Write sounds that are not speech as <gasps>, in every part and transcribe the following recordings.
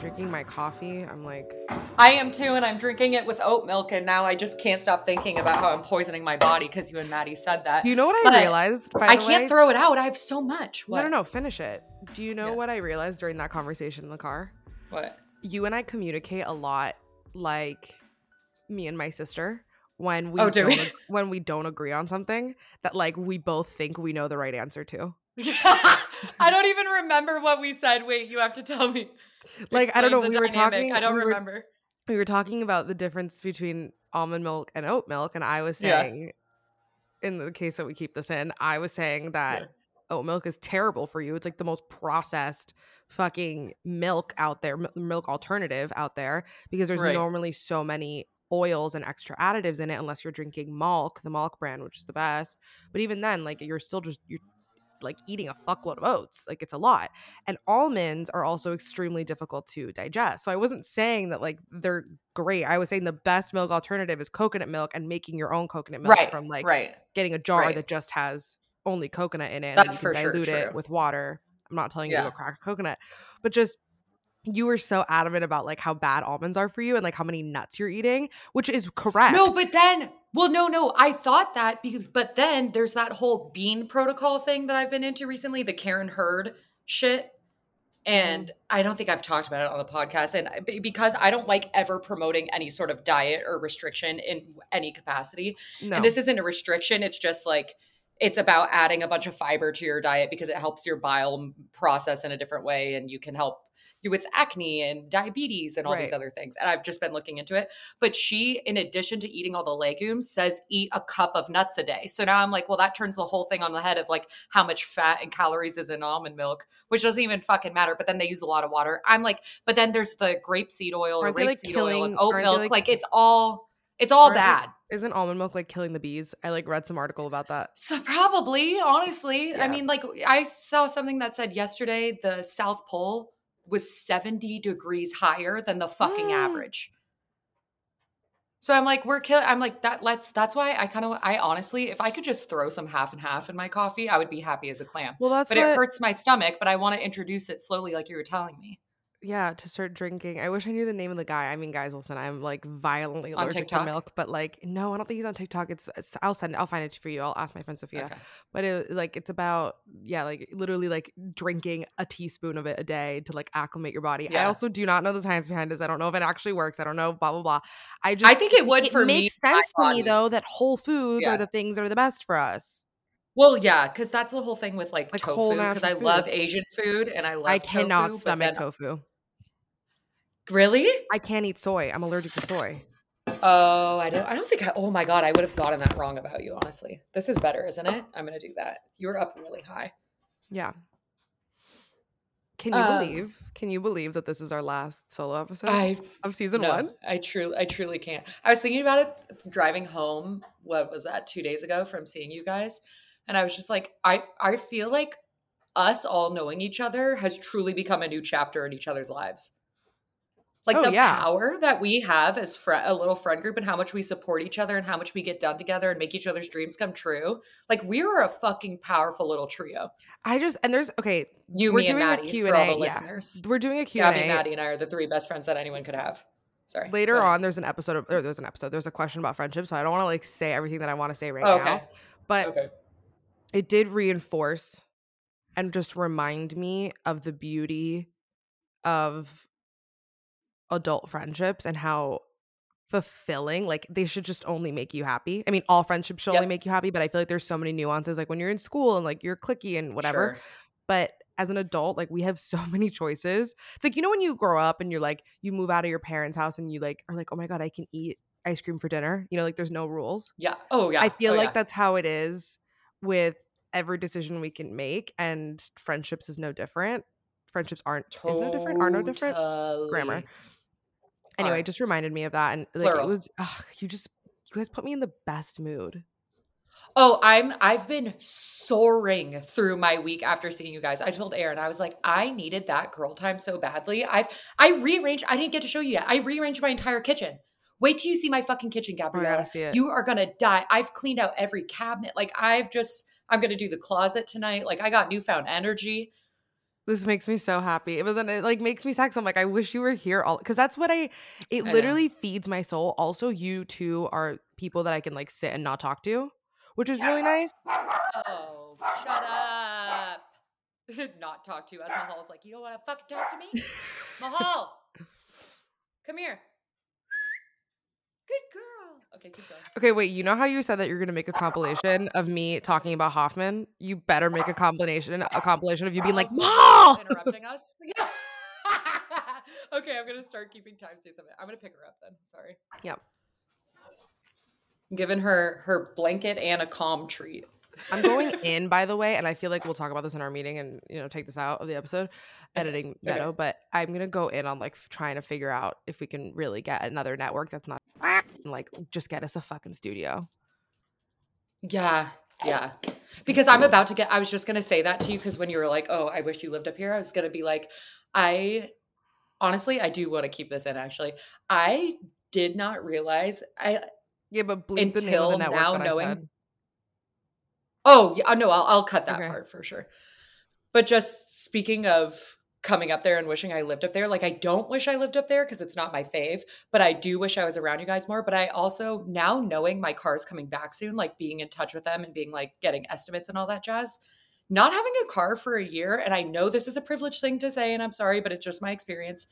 drinking my coffee. I'm like, I am too, and I'm drinking it with oat milk, and now I just can't stop thinking about how I'm poisoning my body because you and Maddie said that. do you know what But I realized? By I can't way? throw it out. I have so much. What? No, no, no. Finish it. Do you know Yeah. what I realized during that conversation in the car? What? You and I communicate a lot, like me and my sister. When we Oh, do we? when we don't agree on something that like we both think we know the right answer to. <laughs> I don't even remember what we said. Wait, you have to tell me. <laughs> Like, I don't know, we were talking- I don't we were- remember. we were talking about the difference between almond milk and oat milk and i was Yeah. saying in the case that we keep this in i was saying that oat milk is terrible for you it's like the most processed fucking milk out there milk alternative out there because there's Right. normally so many oils and extra additives in it unless you're drinking malk the malk brand which is the best but even then like you're still just you're like eating a fuckload of oats like it's a lot and almonds are also extremely difficult to digest. So I wasn't saying that like they're great. I was saying the best milk alternative is coconut milk and making your own coconut milk Right. from like right. getting a jar right. that just has only coconut in it. and That's then you can for sure dilute it with water. I'm not telling you to go crack a coconut, but just you were so adamant about like how bad almonds are for you and like how many nuts you're eating, which is correct. No, but then, well, no, no, I thought that, because, but then there's that whole bean protocol thing that I've been into recently, the Karen Hurd shit. And mm-hmm. I don't think I've talked about it on the podcast. And I- because I don't like ever promoting any sort of diet or restriction in any capacity. no. And this isn't a restriction, it's just like, it's about adding a bunch of fiber to your diet because it helps your bile process in a different way and you can help you with acne and diabetes and all these other things. And I've just been looking into it. But she, in addition to eating all the legumes, says eat a cup of nuts a day. So now I'm like, well, that turns the whole thing on the head of like how much fat and calories is in almond milk, which doesn't even fucking matter. But then they use a lot of water. I'm like, but then there's the grapeseed oil or Aren't they, like, rapeseed oil and oat milk. like- Like, it's all it's all bad. Isn't almond milk like killing the bees? I like read some article about that. So probably, honestly. Yeah. I mean, like I saw something that said yesterday the South Pole was 70 degrees higher than the fucking Mm. average. So I'm like, we're killing. I'm like that. Let's. That's why I kind of. I honestly, if I could just throw some half and half in my coffee, I would be happy as a clam. Well, that's But what, it hurts my stomach. But I want to introduce it slowly, like you were telling me. Yeah to start drinking i wish i knew the name of the guy i mean guys listen i'm like violently On allergic to milk but like no i don't think he's on tiktok it's, it's i'll send it i'll find it for you i'll ask my friend sophia Okay. but it like it's about yeah like literally like drinking a teaspoon of it a day to like acclimate your body i also do not know the science behind this i don't know if it actually works i don't know blah blah blah i just I think it would it for me. makes my sense to me though that whole foods Yeah. are the things that are the best for us Well, yeah, because that's the whole thing with like, Like tofu. Because I love. Asian food and I love. i cannot tofu, stomach tofu Really? i can't eat soy i'm allergic to soy Oh, I don't. I don't think. I, oh my god, I would have gotten that wrong about you. Honestly, this is better, isn't it? I'm gonna do that. You were up really high. Yeah. Can you Um, believe? Can you believe that this is our last solo episode I of season no, one? I truly, I truly can't. I was thinking about it driving home. What was that? Two days ago from seeing you guys, and I was just like, I, I feel like us all knowing each other has truly become a new chapter in each other's lives. Like Oh, the yeah. power that we have as fr- a little friend group and how much we support each other and how much we get done together and make each other's dreams come true. Like we are a fucking powerful little trio. I just and there's okay. You, We're me, and doing a Maddie for all Q&A, the yeah. listeners. We're doing a Q Gabby, and A Gabby, Maddie, and I are the three best friends that anyone could have. Sorry. later on. There's an episode of or there's an episode. There's a question about friendship, so I don't want to like say everything that I want to say right Oh, now. But Okay. it did reinforce and just remind me of the beauty of adult friendships and how fulfilling like they should just only make you happy i mean all friendships should Yep. only make you happy but i feel like there's so many nuances like when you're in school and like you're clicky and whatever Sure. but as an adult like we have <laughs> so many choices it's like you know when you grow up and you're like you move out of your parents house and you like are like oh my god i can eat ice cream for dinner you know like there's no rules Yeah. Oh, yeah. I feel Oh, like yeah. that's how it is with every decision we can make, and friendships is no different. Friendships aren't is no different, are no different. Grammar. Anyway, it just reminded me of that, and like Plural. it was, ugh, you just you guys put me in the best mood. Oh, I'm I've been soaring through my week after seeing you guys. I told Aaron, I was like, I needed that girl time so badly. I've I rearranged, I didn't get to show you yet. I rearranged my entire kitchen. Wait till you see my fucking kitchen, Oh, Gabriella. gotta see it. You are gonna die. I've cleaned out every cabinet. Like I've just I'm gonna do the closet tonight. Like I got newfound energy. This makes me so happy. But then it like makes me sad 'cause I'm like, I wish you were here all because that's what I it I know. literally feeds my soul. Also, you two are people that I can like sit and not talk to, which is really nice. Oh, shut up. <laughs> Not talk to as Mahal's like, you don't want to fucking talk to me? <laughs> Mahal, come here. Good girl. Okay, keep going. Okay, wait, you know how you said that you're gonna make a compilation of me talking about Hoffman? You better make a compilation, a compilation of you being like, Of Mahal Mahal! interrupting us. <laughs> okay, I'm gonna start keeping time. Say something. I'm gonna pick her up then. Sorry. Yep. I'm giving her her blanket and a calm treat. I'm going <laughs> in, by the way, and I feel like we'll talk about this in our meeting and you know take this out of the episode, editing okay. Meadow. But I'm gonna go in on like trying to figure out if we can really get another network that's not like just get us a fucking studio. Yeah, yeah. Because I'm about to get. I was just gonna say that to you because when you were like, "Oh, I wish you lived up here," I was gonna be like, I honestly, I do want to keep this in. Actually, I did not realize. I Yeah, but bleep the name of Until the network now that knowing- I said. Oh, yeah, uh, no, I'll, I'll cut that Okay. part for sure. But just speaking of coming up there and wishing I lived up there, like I don't wish I lived up there because it's not my fave, but I do wish I was around you guys more. But I also, now knowing my car's coming back soon, like being in touch with them and being like getting estimates and all that jazz, not having a car for a year, and I know this is a privileged thing to say, and I'm sorry, but it's just my experience.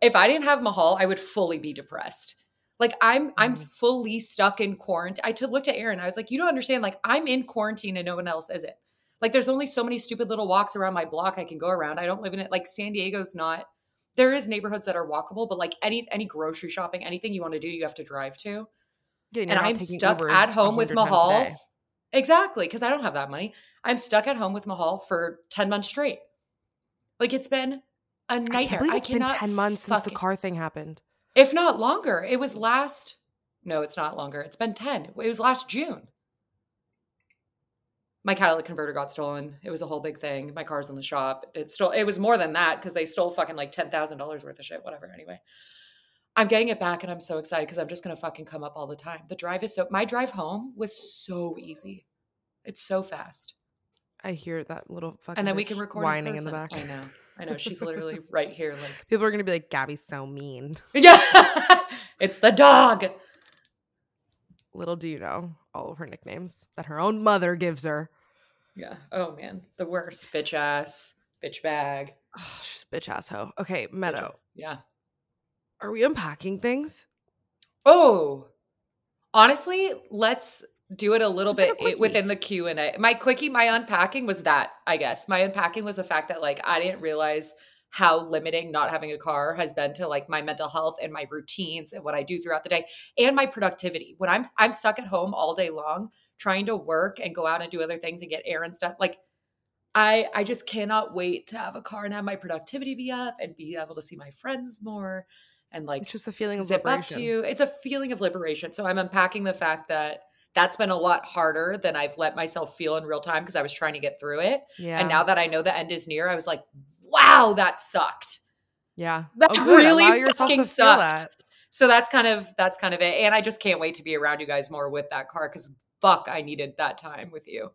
If I didn't have Mahal, I would fully be depressed. Like I'm I'm Mhm. fully stuck in quarantine. I took looked at Aaron. I was like, you don't understand. Like I'm in quarantine and no one else isn't. Like there's only so many stupid little walks around my block I can go around. I don't live in it. Like San Diego's not. There is neighborhoods that are walkable, but like any any grocery shopping, anything you want to do, you have to drive to. Yeah, and I'm stuck Ubers at home with 100 times a Mahal. Exactly, because I don't have that money. I'm stuck at home with Mahal for 10 months straight. Like it's been a I nightmare. I, it's been cannot ten months since the car thing happened. if not longer. It was last. No, it's not longer. It's been 10. It was last June. My catalytic converter got stolen. It was a whole big thing. My car's in the shop. It stole it was more than that because they stole fucking like ten thousand dollars worth of shit. Whatever. Anyway. I'm getting it back and I'm so excited because I'm just gonna fucking come up all the time. The drive is so my drive home was so easy. It's so fast. I hear that little fucking And then we can record whining in the back. I know. I know. She's literally <laughs> right here, like People are gonna be like, Gabby's so mean. <laughs> Yeah. it's the dog. Little do you know all of her nicknames that her own mother gives her. Yeah. Oh man, the worst. Bitch ass, bitch bag. Oh, she's a bitch ass hoe. Okay, Meadow, Yeah. are we unpacking things? Oh, honestly, let's do it a little Just like a bit within the Q and A. My quickie, my unpacking was that. I guess my unpacking was the fact that like I didn't realize how limiting not having a car has been to like my mental health and my routines and what I do throughout the day and my productivity. When I'm I'm stuck at home all day long trying to work and go out and do other things and get errands done, like I I just cannot wait to have a car and have my productivity be up and be able to see my friends more and like It's just a feeling of zip liberation. up to you. It's a feeling of liberation. So I'm unpacking the fact that that's been a lot harder than I've let myself feel in real time because I was trying to get through it. Yeah. And now that I know the end is near, I was like, wow, that sucked. yeah. That Oh, <laughs> really fucking sucked. that. So that's kind of that's kind of it. And I just can't wait to be around you guys more with that car because fuck, I needed that time with you.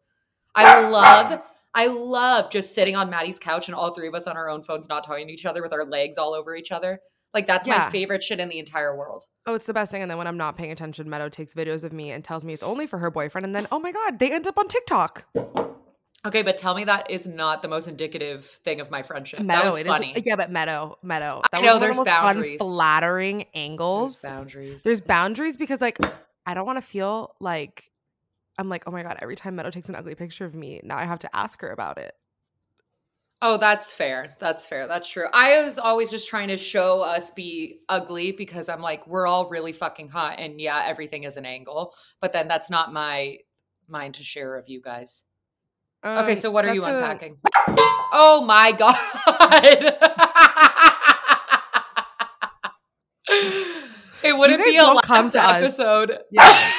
I love, I love just sitting on Maddie's couch and all three of us on our own phones, not talking to each other with our legs all over each other. Like that's my favorite shit in the entire world. Oh, it's the best thing. And then when I'm not paying attention, Meadow takes videos of me and tells me it's only for her boyfriend. And then, oh my God, they end up on TikTok. Okay, but tell me that is not the most indicative thing of my friendship. Meadow, that was it is- funny. yeah, but Meadow, Meadow. I know, was one of there's the boundaries. flattering There's angles. boundaries. There's boundaries because, like, I don't want to feel like I'm like, oh my God, every time Meadow takes an ugly picture of me, now I have to ask her about it. Oh, that's fair. That's fair. That's true. I was always just trying to show us be ugly because I'm like, we're all really fucking hot, and yeah, everything is an angle. But then that's not my mine to share of you guys. Okay, Um, so what are you a- unpacking? Oh my <laughs> god! it wouldn't be a last come to us. episode. Yeah. <laughs>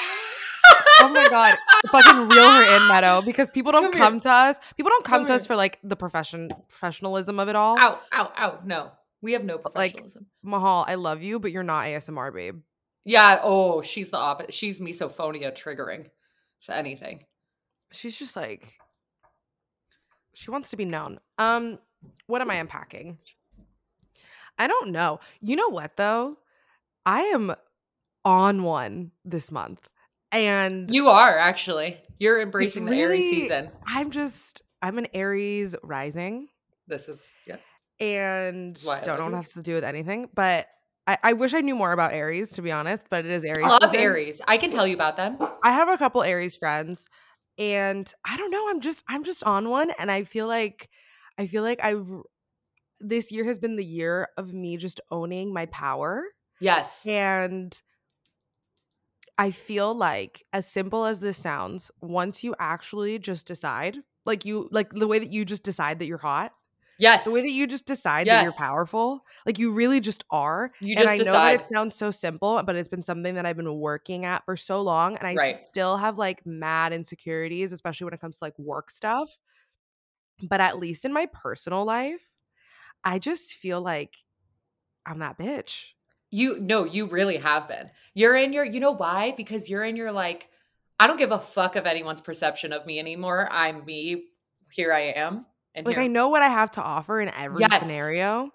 oh my god fucking reel her in meadow because people don't Come come, to us people don't come, Come to us for like the profession professionalism of it all out out out No, we have no like- professionalism. mahal i love you but you're not asmr babe yeah. Oh, she's the opposite. She's misophonia triggering. If anything. she's just like She wants to be known. Um, what am I unpacking? I don't know. You know what though? I am on one this month. And You are actually. You're embracing the Aries season. I'm just I'm an Aries rising This is yeah. and Why don't what has to do with anything, but I, I wish I knew more about Aries to be honest, but it is Aries. I love season. Aries. I can tell you about them. I have a couple Aries friends and I don't know, I'm just I'm just on one and I feel like I feel like I've this year has been the year of me just owning my power Yes. and I feel like as simple as this sounds, once you actually just decide, like you like the way that you just decide that you're hot, Yes. the way that you just decide that you're powerful, like you really just are. you and just I know that decide. it sounds so simple, but it's been something that I've been working at for so long. And I Right. still have like mad insecurities, especially when it comes to like work stuff. But at least in my personal life, I just feel like I'm that bitch. You no, you really have been. You're in your you know why? Because you're in your like I don't give a fuck of anyone's perception of me anymore. I'm me. Here I am. And Like here. I know what I have to offer in every Yes. scenario.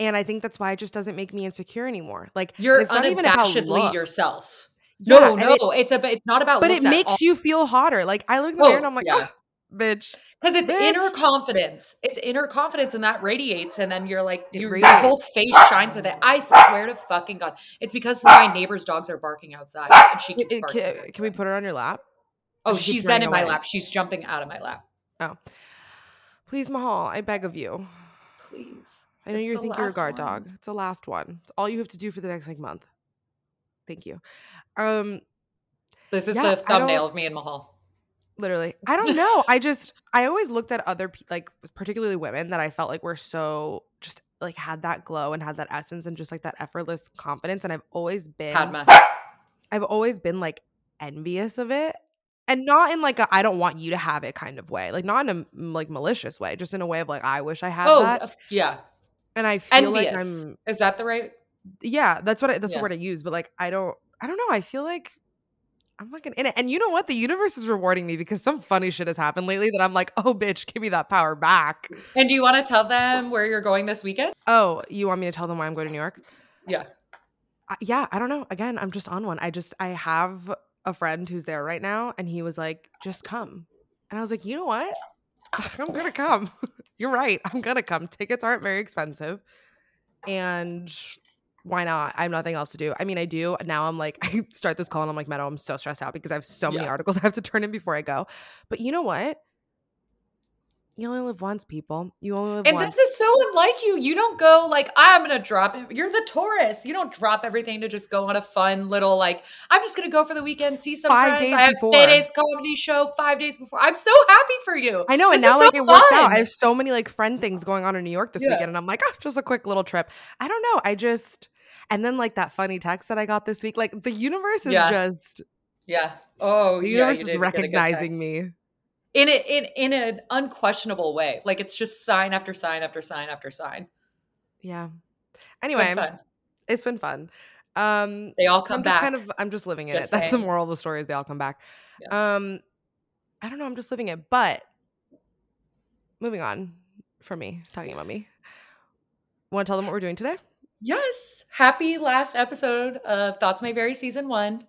And I think that's why it just doesn't make me insecure anymore. Like you're it's not even about looks. yourself. Yeah, no, no, it- it's a it's not about but it makes you feel hotter. Like I look in the mirror and Oh, I'm like, yeah. "Ah, bitch. Because it's Bitch. inner confidence. It's inner confidence, and that radiates, and then you're like, you, your whole face shines with it. I swear to fucking god, it's because my neighbor's dogs are barking outside, and she keeps barking. can, can we put her on your lap? Oh, she she's been in my lap. She's jumping out of my lap. Please, Mahal, I beg of you. Please. I know you think you're a guard one. dog. It's the last one. It's all you have to do for the next like month. Thank you. Um, This is Yeah, the thumbnail of me and Mahal. literally, I don't know. I just I always looked at other pe- like particularly women that I felt like were so just like had that glow and had that essence and just like that effortless confidence. And I've always been Padma. I've always been like envious of it. And not in like a I don't want you to have it kind of way. Like not in a like malicious way, just in a way of like I wish I had Oh, that. yeah. And I feel Envious. like I'm Is that the right? yeah, that's what I, that's Yeah. the word I use. But like I don't I don't know. I feel like I'm fucking in it. And you know what? The universe is rewarding me because some funny shit has happened lately that I'm like, oh bitch, give me that power back. And do you want to tell them where you're going this weekend? Oh, you want me to tell them why I'm going to New York? Yeah. Yeah, I don't know. Again, I'm just on one. I just I have a friend who's there right now, and he was like, "Just come," and I was like, "You know what? <laughs> I'm gonna come. <laughs> You're right. I'm gonna come. Tickets aren't very expensive, and why not? I have nothing else to do. I mean, I do now. I'm like, <laughs> I start this call and I'm like, Meadow, I'm so stressed out because I have so many Yeah. articles I have to turn in before I go. But you know what? You only live once, people. You only live once. And once. this is so unlike you. You don't go like, I'm going to drop it. You're the Taurus. You don't drop everything to just go on a fun little, like, I'm just going to go for the weekend, see some Five friends. days I have before. Day's comedy show five days before. I'm so happy for you. I know, and now so like it works out. I have so many like friend things going on in New York this Yeah. weekend, and I'm like, ah, just a quick little trip. I don't know. I just and then like that funny text that I got this week, like the universe is Yeah. just Yeah. Oh, the yeah, universe you is did get a good recognizing me. In a, in in an unquestionable way. Like it's just sign after sign after sign after sign. Yeah. It's Anyway, been fun. it's been fun. Um, They all come I'm just back. kind of I'm just living in Just it. <laughs> That's the moral of the story. Is they all come back. Um, I don't know. I'm just living it. But moving on for me, talking about me. Want to tell them what we're doing today? Yes. Happy last episode of Thoughts May Vary season one.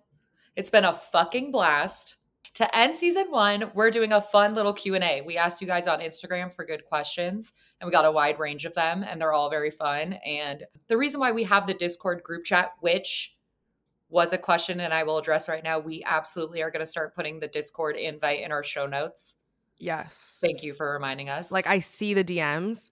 It's been a fucking blast. To end season one, we're doing a fun little Q&A. We asked you guys on Instagram for good questions and we got a wide range of them and they're all very fun. And the reason why we have the Discord group chat, which was a question and I will address right now, we absolutely are going to start putting the Discord invite in our show notes. Yes. Thank you for reminding us. Like I see the DMs.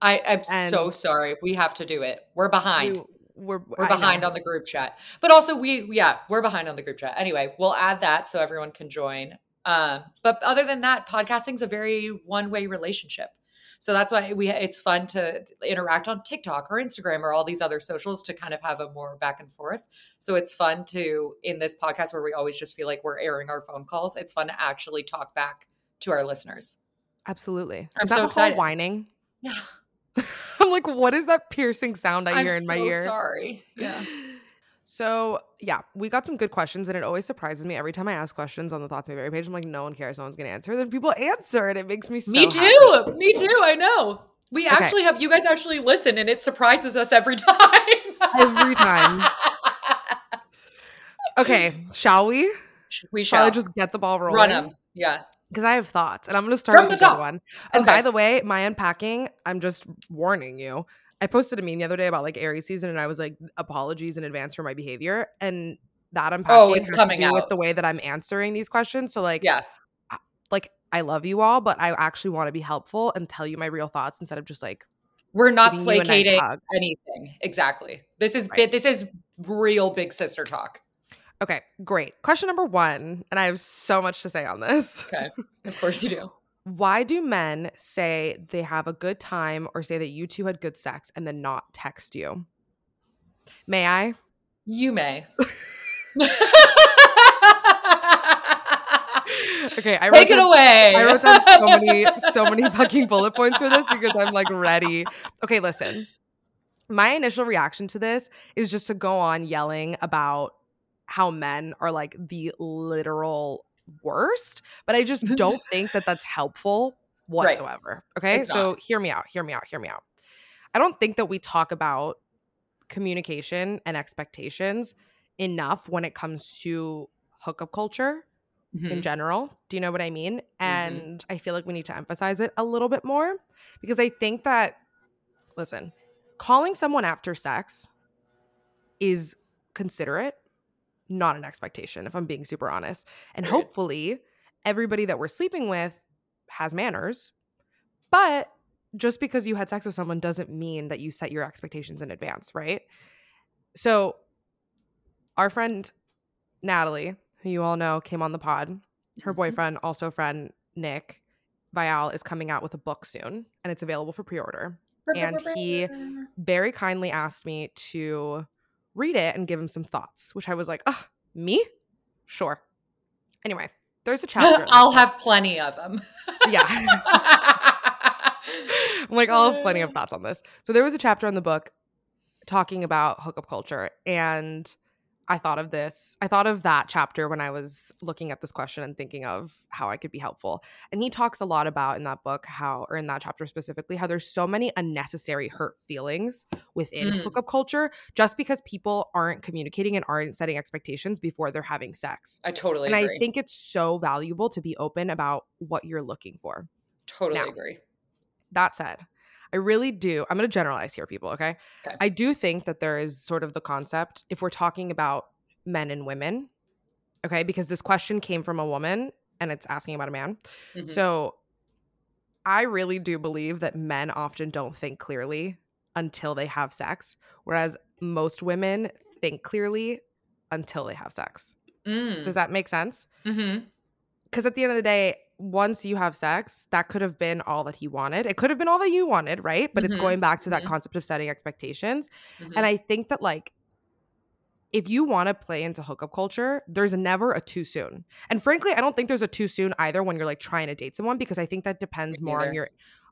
I, I'm so sorry. We have to do it. We're behind. We, we're We're behind on the group chat. But also we yeah, we're behind on the group chat. Anyway, we'll add that so everyone can join. Um, but other than that, podcasting's a very one-way relationship. So that's why we it's fun to interact on TikTok or Instagram or all these other socials to kind of have a more back and forth. So it's fun to in this podcast where we always just feel like we're airing our phone calls. It's fun to actually talk back to our listeners. Absolutely. I'm Is that so excited. whining? Yeah. <laughs> I'm like, what is that piercing sound I I'm hear in my so ear? sorry. Yeah. <laughs> So yeah, we got some good questions, and it always surprises me every time I ask questions on the Thoughts May Vary page. I'm like, no one cares, no one's gonna answer. Then people answer, and it makes me so Me happy. too. Me too. I know. We Okay. actually have you guys actually listen, and it surprises us every <laughs> time. Every time. Okay, shall we? we Shall shall I just get the ball rolling? run them. Yeah. Because I have thoughts, and I'm gonna start From with the top. one. And by the way, my unpacking, I'm just warning you. I posted a meme the other day about like Aries season, and I was like, apologies in advance for my behavior. And that oh, unpacking Oh, it's has coming to do with the way that I'm answering these questions. So like, Yeah. like I love you all, but I actually want to be helpful and tell you my real thoughts instead of just like We're not a nice placating anything. Exactly. This is Right. bit this is real big sister talk. Okay, great. Question number one, and I have so much to say on this. Okay. Of course you do. <laughs> Why do men say they have a good time or say that you two had good sex and then not text you? May I? You may. <laughs> <laughs> Okay, I wrote Take it down- away. I wrote down so many, so many fucking bullet points for this because I'm like ready. Okay, listen. My initial reaction to this is just to go on yelling about how men are like the literal worst, but I just don't <laughs> think that that's helpful Right. whatsoever. Okay, It's so hear me out, hear me out, hear me out. I don't think that we talk about communication and expectations enough when it comes to hookup culture in Mhm. general. Do you know what I mean? Mhm. And I feel like we need to emphasize it a little bit more because I think that, listen, calling someone after sex is considerate, not an expectation, if I'm being super honest. And Agreed. hopefully, everybody that we're sleeping with has manners. But just because you had sex with someone doesn't mean that you set your expectations in advance, right? So, our friend Natalie, who you all know came on the pod, her Mhm. boyfriend, also friend Nick Viall, is coming out with a book soon and it's available for pre order. and he- Very kindly asked me to read it and give him some thoughts, which I was like, ah, me? Sure. Anyway, there's a chapter. <laughs> I'll have plenty of them. Yeah. <laughs> I'm like, I'll have plenty of thoughts on this. So there was a chapter in the book talking about hookup culture, and I thought of this. I thought of that chapter when I was looking at this question and thinking of how I could be helpful. And he talks a lot about in that book how, or in that chapter specifically, how there's so many unnecessary hurt feelings within Mm. hookup culture just because people aren't communicating and aren't setting expectations before they're having sex. I totally agree. And agree. I think it's so valuable to be open about what you're looking for. totally now- agree. That said, I really do. I'm going to generalize here, people. Okay? Okay. I do think that there is sort of the concept if we're talking about men and women. Okay, because this question came from a woman and it's asking about a man. Mhm. So I really do believe that men often don't think clearly until they have sex, whereas most women think clearly until they have sex. Mm. Does that make sense? Because at the end of the day, once you have sex, that could have been all that he wanted. It could have been all that you wanted, right? But it's Mhm, going back to that mhm. concept of setting expectations. Mhm. And I think that, like, if you want to play into hookup culture, there's never a too soon. And frankly, I don't think there's a too soon either when you're like trying to date someone because I think that depends Me more on your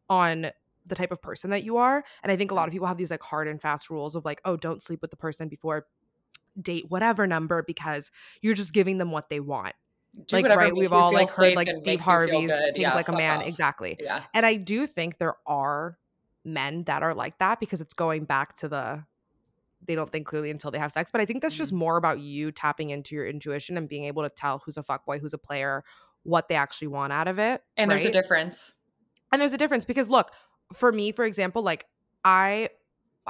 on the type of person that you are. And I think a lot of people have these like hard and fast rules of like, oh, don't sleep with the person before date whatever number because you're just giving them what they want Do like right we've all like heard like steve harvey's think Yeah, like a man off. exactly Yeah. and i do think there are men that are like that because it's going back to the they don't think clearly until they have sex but i think that's just Mhm. more about you tapping into your intuition and being able to tell who's a fuckboy who's a player what they actually want out of it And there's a difference. And there's a difference because look, for me, for example, like I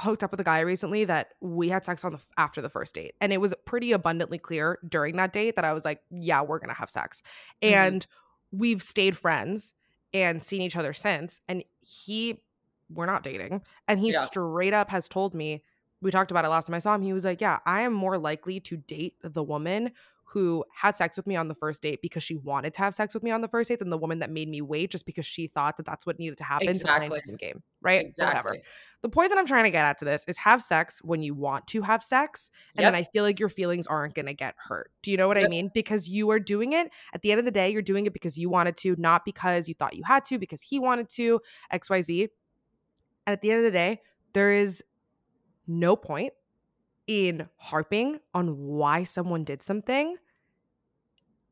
hooked up with a guy recently that we had sex on the after the first date, and it was pretty abundantly clear during that date that I was like, yeah, we're gonna have sex, Mhm. and we've stayed friends and seen each other since. And he, we're not dating, and he Yeah. straight up has told me. We talked about it last time I saw him. He was like, "Yeah, I am more likely to date the woman who had sex with me on the first date because she wanted to have sex with me on the first date than the woman that made me wait just because she thought that that's what needed to happen to play Exactly. the game, right? But Whatever. The point that I'm trying to get at to this is have sex when you want to have sex, and Yep. then I feel like your feelings aren't going to get hurt. Do you know what I mean? Because you are doing it at the end of the day, you're doing it because you wanted to, not because you thought you had to, because he wanted to, XYZ. And at the end of the day, there is no point in harping on why someone did something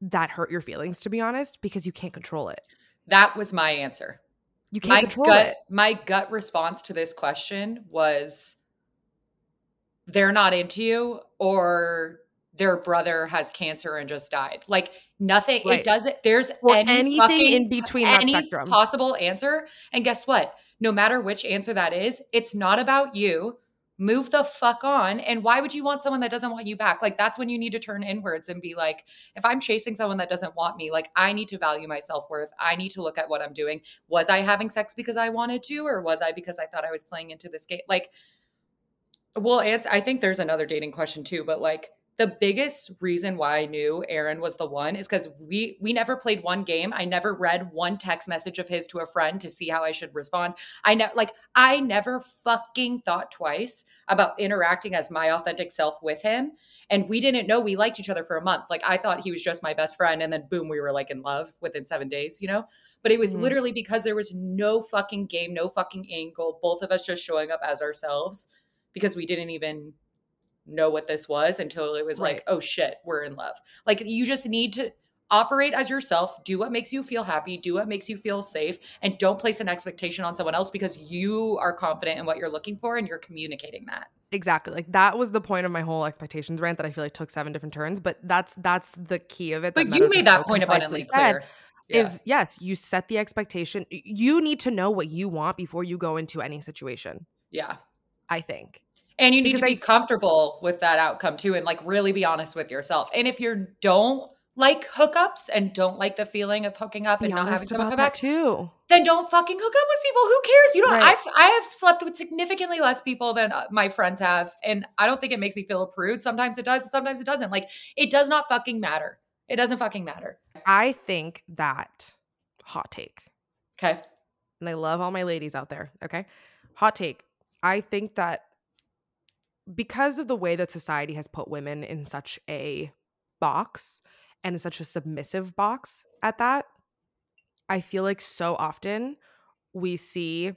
that hurt your feelings, to be honest, because you can't control it. That was my answer. You can't My control gut it. my gut response to this question was they're not into you or their brother has cancer and just died. Like nothing Right. it doesn't there's Or any anything fucking in between that any spectrum. possible answer. And guess what? No matter which answer that is, it's not about you. Move the fuck on. And why would you want someone that doesn't want you back? Like that's when you need to turn inwards and be like, if I'm chasing someone that doesn't want me, like I need to value my self-worth. I need to look at what I'm doing. Was I having sex because I wanted to, or was I because I thought I was playing into this game? Like, well, answer I think there's another dating question too, but like the biggest reason why I knew Aaron was the one is because we we never played one game. I never read one text message of his to a friend to see how I should respond. I ne- like I never fucking thought twice about interacting as my authentic self with him. And we didn't know we liked each other for a month. Like I thought he was just my best friend, and then boom, we were like in love within seven days, you know? But it was Mhm. literally because there was no fucking game, no fucking angle, both of us just showing up as ourselves because we didn't even know what this was until it was like, oh shit, we're in love. Like you just need to operate as yourself, do what makes you feel happy, do what makes you feel safe, and don't place an expectation on someone else because you are confident in what you're looking for and you're communicating that. Exactly. Like that was the point of my whole expectations rant that I feel like took seven different turns, but that's that's the key of it. But you made that point abundantly clear. Yeah. Is yes, you set the expectation. You need to know what you want before you go into any situation. yeah. I think. And you need Because to be f- comfortable with that outcome too and like really be honest with yourself. And if you don't like hookups and don't like the feeling of hooking up and not having someone come back, too. then don't fucking hook up with people. Who cares? You know, Right. I've I have slept with significantly less people than uh, my friends have, and I don't think it makes me feel a prude. Sometimes it does, sometimes it doesn't. Like it does not fucking matter. It doesn't fucking matter. I think that hot take. Okay. and I love all my ladies out there. Okay. Hot take. I think that because of the way that society has put women in such a box and in such a submissive box at that, I feel like so often we see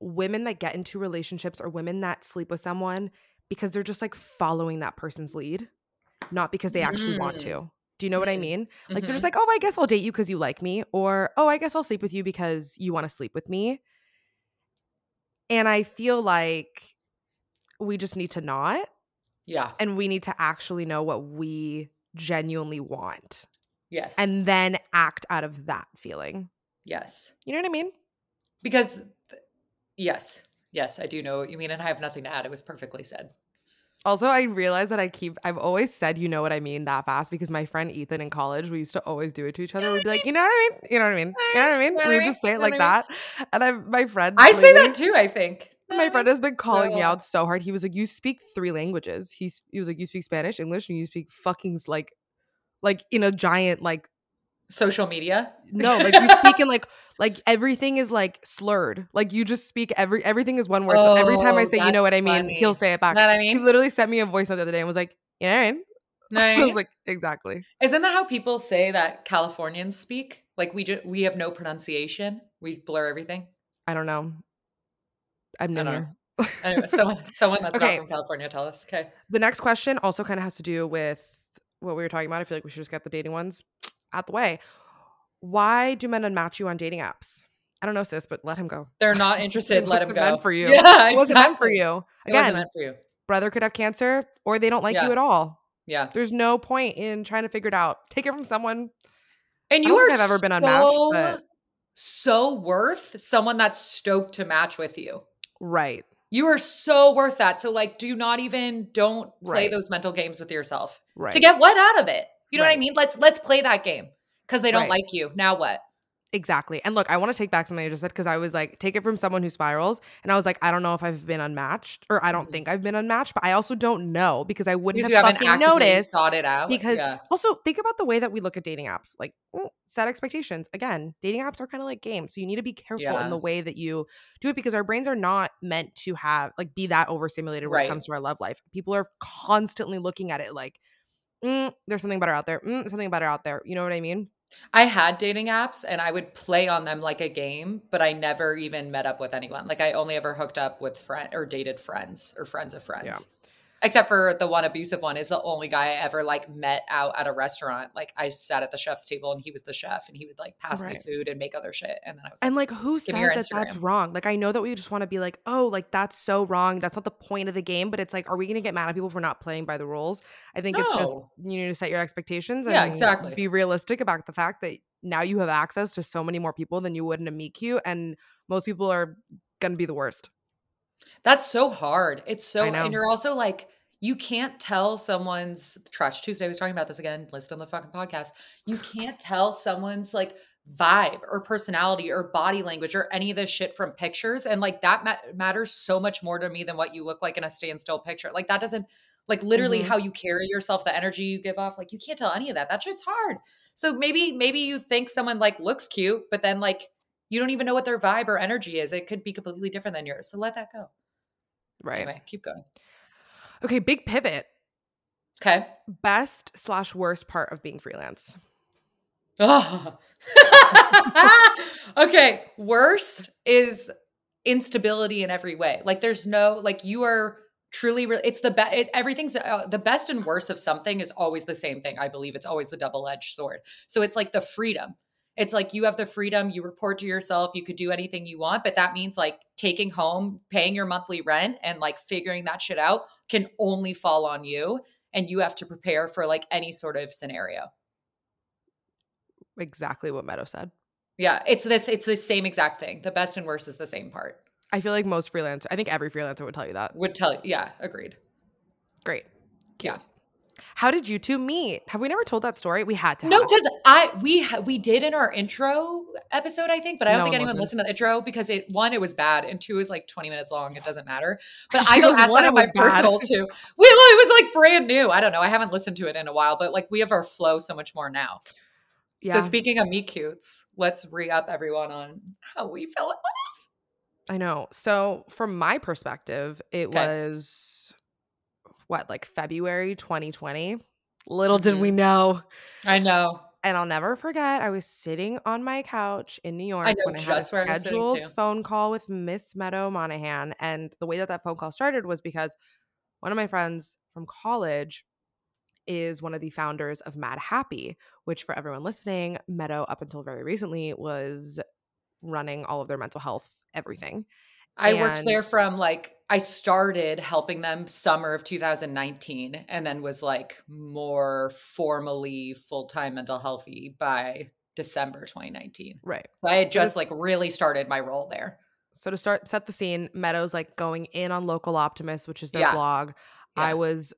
women that get into relationships or women that sleep with someone because they're just like following that person's lead, not because they actually want Mm. to. Do you know what I Mm. mean? Like they're Mhm. just like, oh, I guess I'll date you because you like me, or oh, I guess I'll sleep with you because you want to sleep with me. And I feel like we just need to not, yeah. and we need to actually know what we genuinely want, Yes. and then act out of that feeling. yes. You know what I mean? Because th- yes. Yes, I do know what you mean, and I have nothing to add. It was perfectly said. Also, I realize that I keep, I've always said, you know what I mean, that fast because my friend Ethan in college, we used to always do it to each other. We'd be like, you know what I mean? You know what I mean? You know what I mean? You know what We would just say it like that. And I, my friend, I say that too, I think. My friend has been calling me out so hard. He was like, "You speak three languages." He's he was like, "You speak Spanish, English, and you speak fucking like, like in a giant like social media. no, like you speak in like like everything is like slurred. Like you just speak every everything is one word. so every time I Oh, say, you know what I mean, he'll say it back. Know what I mean? He literally sent me a voice note the other day and was like, "You know what I mean?" <laughs> I was like, "Exactly." Isn't that how people say that Californians speak? Like we just we have no pronunciation. We blur everything. I don't know. I'm new don't know. here. Anyway, someone <laughs> someone that's Okay. not from California tell us. Okay. The next question also kind of has to do with what we were talking about. I feel like we should just get the dating ones out the way. Why do men unmatch you on dating apps? I don't know, sis, but let him go. They're not <laughs> interested. Let him go. meant for you. <laughs> Yeah, It wasn't meant for exactly. you. It wasn't meant for you. brother could have cancer or they don't like Yeah. you at all. Yeah. There's no point in trying to figure it out. Take it from someone. And I you don't are I've ever been unmatched, but- so worth someone that's stoked to match with you. Right. You are so worth that. So like do not even don't play Right. those mental games with yourself. Right. To get what out of it? You know what I mean? Let's let's play that game. Cuz they don't Right. like you. Now what? Exactly. And look, I want to take back something I just said because I was like, take it from someone who spirals. And I was like, I don't know if I've been unmatched or I don't Mhm. think I've been unmatched, but I also don't know because I wouldn't Because have fucking noticed. sought it out. Because yeah. also think about the way that we look at dating apps. Like mm, set expectations. Again, dating apps are kind of like games. So you need to be careful Yeah. in the way that you do it because our brains are not meant to have like be that overstimulated when Right. it comes to our love life. People are constantly looking at it like, mm, there's something better out there. Mm, something better out there. You know what I mean? I had dating apps and I would play on them like a game, but I never even met up with anyone. Like I only ever hooked up with friend or dated friends or friends of friends. Except for the one abusive one is the only guy I ever like met out at a restaurant. Like I sat at the chef's table and he was the chef and he would like pass me food and make other shit. And then I was like, And like who me your says that that's wrong? Like I know that we just want to be like, "Oh, like that's so wrong. That's not the point of the game." But it's like, are we going to get mad at people for not playing by the rules? I think it's just you need to set your expectations and Yeah, exactly. be realistic about the fact that now you have access to so many more people than you would in a meet cute and most people are going to be the worst. That's so hard. It's so, and you're also like, you can't tell someone's Trash Tuesday was talking about this again. List on the fucking podcast. You can't tell someone's like vibe or personality or body language or any of this shit from pictures, and like that ma- matters so much more to me than what you look like in a standstill picture. Like that doesn't, like literally Mhm. how you carry yourself, the energy you give off. Like you can't tell any of that. That shit's hard. So maybe, maybe you think someone like looks cute, but then like you don't even know what their vibe or energy is. It could be completely different than yours. So let that go. Right. Anyway, keep going. Okay, big pivot. Okay. Best slash worst part of being freelance. Oh. <laughs> okay. Worst is instability in every way. Like there's no like you are truly re- it's the best it, everything's uh, the best and worst of something is always the same thing i believe it's always the double-edged sword so it's like the freedom it's like you have the freedom you report to yourself you could do anything you want but that means like taking home paying your monthly rent and like figuring that shit out can only fall on you and you have to prepare for like any sort of scenario Exactly what Meadow said. yeah it's this it's the same exact thing the best and worst is the same part I feel like most freelancer, I think every freelancer would tell you that. would tell you yeah agreed Great. yeah How did you two meet? Have we never told that story? We had to. No, because I we ha- we did in our intro episode, I think, but I don't No think one anyone listened. listened to the intro because it one it was bad and two is like twenty minutes long. It doesn't matter. But <laughs> I go goes, at "One, on my bad." personal too. Wait, well, it was like brand new. I don't know. I haven't listened to it in a while, but like we have our flow so much more now. yeah, So speaking of me cutes, let's re up everyone on how we fell in love. I know. So from my perspective, it Okay. was what like February 2020. Little did we mm-hmm. know. I know. And I'll never forget, I was sitting on my couch in New York know when I had I a scheduled phone call with Miss Meadow Monahan. And the way that that phone call started was because one of my friends from college is one of the founders of Mad Happy, which for everyone listening, Meadow up until very recently was running all of their mental health everything. I worked there from like I started helping them summer of 2019 and then was like more formally full-time mental healthy by December 2019. Right. So I had So just like really started my role there. So to start set the scene, Meadows like going in on Local Optimist, which is their Yeah. blog. Yeah. I was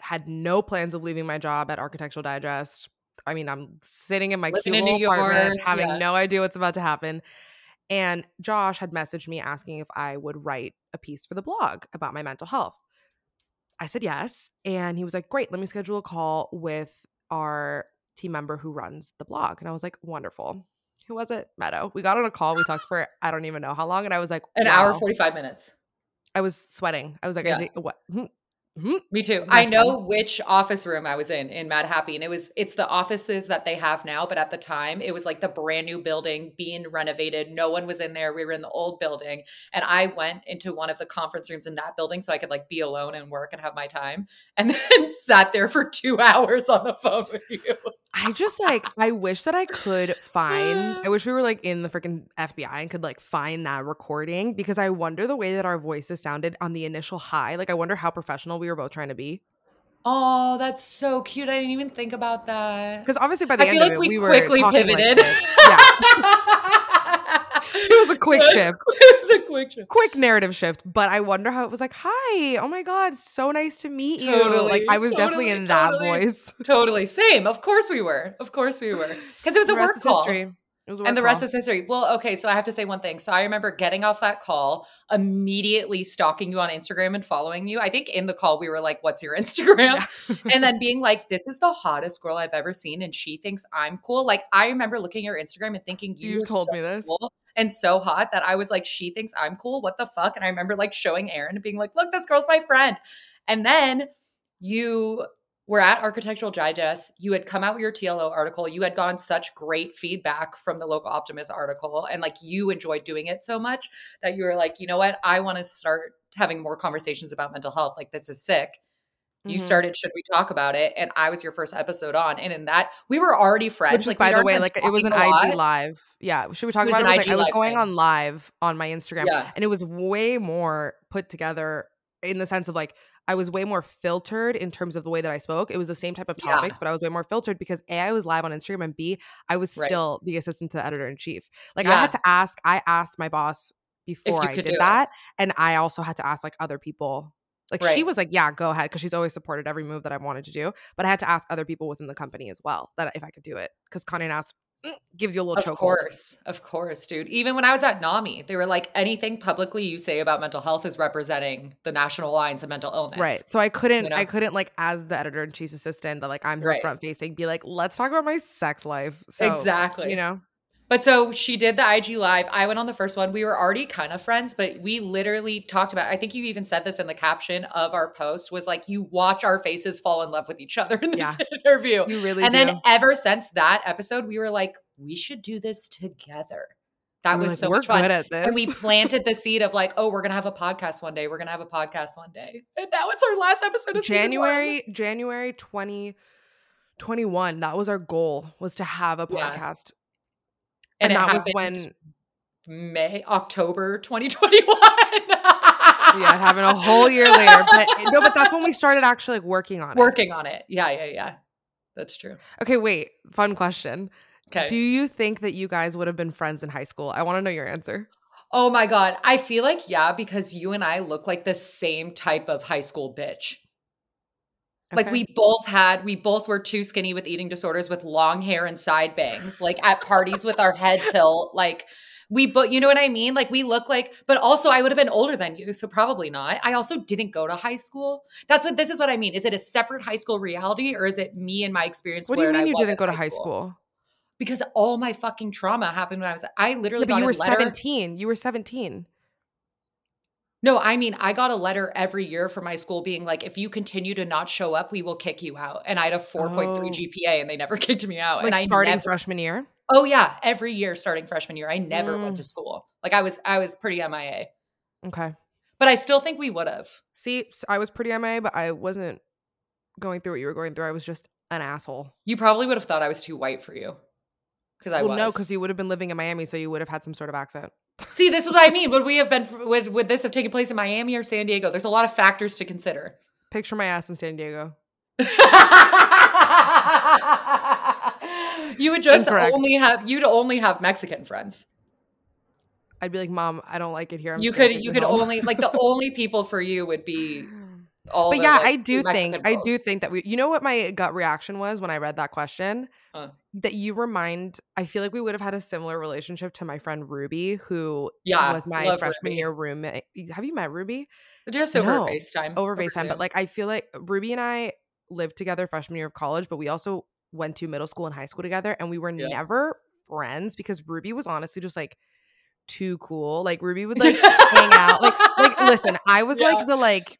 had no plans of leaving my job at Architectural Digest. I mean, I'm sitting in my Living in apartment, York, having yeah. no idea what's about to happen. And Josh had messaged me asking if I would write a piece for the blog about my mental health. I said yes. And he was like, Great, let me schedule a call with our team member who runs the blog. And I was like, Wonderful. Who was it? Meadow. We got on a call. We talked for I don't even know how long. And I was like, An hour 45 minutes. I was sweating. I was like, Yeah. I think, what? <laughs> Hmm, hmm. Me too. I That's know which office room I was in in Mad Happy, and it was it's the offices that they have now, but at the time it was like the brand new building being renovated. No one was in there. We were in the old building, and I went into one of the conference rooms in that building so I could like be alone and work and have my time, and <laughs> then sat there for two <laughs> hours on the phone with you. I just like, I wish that I could find, I <laughs> wish we were like in the freaking FBI and could like find that recording because I wonder the way that our voices sounded on the initial high. Like, I wonder how professional we were both trying to be. Oh, that's so cute. I didn't even think about that. Because obviously by the I end feel of like it, we, we, were quickly talking like pivoted. yeah. <laughs> It was a quick shift. <laughs> It was a quick shift. Quick narrative shift, but I wonder how it was like, hi, oh my God, so nice to meet you. Like, I was definitely totally, in that voice. Totally. Same. Of course we were. Of course we were. Because it was The a work call. history. And the work rest is history. Well, okay, so I have to say one thing. So I remember getting off that call, immediately stalking you on Instagram and following you. I think in the call we were like, "What's your <laughs> Instagram?" <laughs> and then being like, "This is the hottest girl I've ever seen, and she thinks I'm cool." Like I remember looking at your Instagram and thinking you You told so me this. cool and so hot that I was like, "She thinks I'm cool. What the fuck?" And I remember like showing Aaron and being like, "Look, this girl's my friend." And then you were at Architectural Digest. You had come out with your TLO article. You had gotten such great feedback from the local optimist article. And like you enjoyed doing it so much that you were like, you know what? I want to start having more conversations about mental health. Like, this is sick. You Mhm. started Should We Talk About It? And I was your first episode on. And in that, we were already friends. Which like, by the way, like it was an IG live. Yeah, should we talk It about it? It was, like, I was going thing. on live on my Instagram, Yeah. and it was way more put together in the sense of like I was way more filtered in terms of the way that I spoke. It was the same type of Yeah. topics, but I was way more filtered because A, I was live on Instagram, and B, I was Right. still the assistant to the editor in chief. Like I had to ask, I asked my boss before I did do it. that, and I also had to ask like other people. Like she was like, "Yeah, go ahead," because she's always supported every move that I wanted to do. But I had to ask other people within the company as well that if I could do it because Conde Nast mm, gives you a little Of chokehold. course. Of course, dude. Even when I was at NAMI, they were like, anything publicly you say about mental health is representing the National Alliance of Mental Illness. Right. So I couldn't know? I couldn't like as the editor in chief's assistant that like I'm her Right. front facing be like, let's talk about my sex life. So exactly. you know. But so she did the IG live. I went on the first one. We were already kind of friends, but we literally talked about I think you even said this in the caption of our post was like you watch our faces fall in love with each other in this Yeah. <laughs> interview. You really and do. then ever since that episode, we were like, we should do this together. That We were was like, so much fun. good at this. And we <laughs> planted the seed of like, oh, we're gonna have a podcast one day. We're gonna have a podcast one day. And now it's our last episode of. January January 2021 that was our goal was to have a Yeah. And, And, that was when May, October 2021. yeah, having a whole year later. But eh, no, but that's when we started actually like working on it. working on it. Yeah, yeah, yeah. That's true. Okay, wait. Fun question. Okay. Do you think that you guys would have been friends in high school? I want to know your answer. oh my God. I feel like, yeah, because you and I look like the same type of high school bitch. Like we both had, we both were too skinny with eating disorders with long hair and side bangs, like at parties with our head tilt. Like we, but you know what I mean? Like we look like, but also I would have been older than you. So probably not. I also didn't go to high school. That's what, this is what I mean. Is it a separate high school reality or is it me and my experience? What do you where I mean you didn't go to high school? Because all my fucking trauma happened when I was, I literally Yeah, but you a were letter. 17. You were 17. No, I mean, I got a letter every year from my school being like, if you continue to not show up, we will kick you out. And I had a 4.3 Oh. GPA and they never <laughs> kicked me out. Like and I starting never, freshman year. oh yeah, every year starting freshman year, I never Mm. went to school. Like I was, I was pretty MIA, Okay. but I still think we would have. See, I was pretty MA, but I wasn't going through what you were going through. I was just an asshole. You probably would have thought I was too white for you. Because I well, was. no, because you would have been living in Miami, so you would have had some sort of accent. See, this is what I mean. Would we have been, would, would this have taken place in Miami or San Diego? There's a lot of factors to consider. Picture my ass in San Diego. <laughs> you would just Incorrect. only have you'd only have Mexican friends. I'd be like, Mom, I don't like it here. I'm you could you could home." only like the <laughs> only people for you would be all. but the, yeah, like, I do think I do think that we. You know what my gut reaction was when I read that question? That you remind. I feel like we would have had a similar relationship to my friend Ruby, who Yeah, was my freshman Ruby. year roommate. Have you met Ruby? just over No, FaceTime. over FaceTime, Zoom. but like I feel like Ruby and I lived together freshman year of college, but we also went to middle school and high school together, and we were Yeah. never friends because Ruby was honestly just like too cool. Like Ruby would like hang out. Like like <laughs> listen, I was Yeah. like the like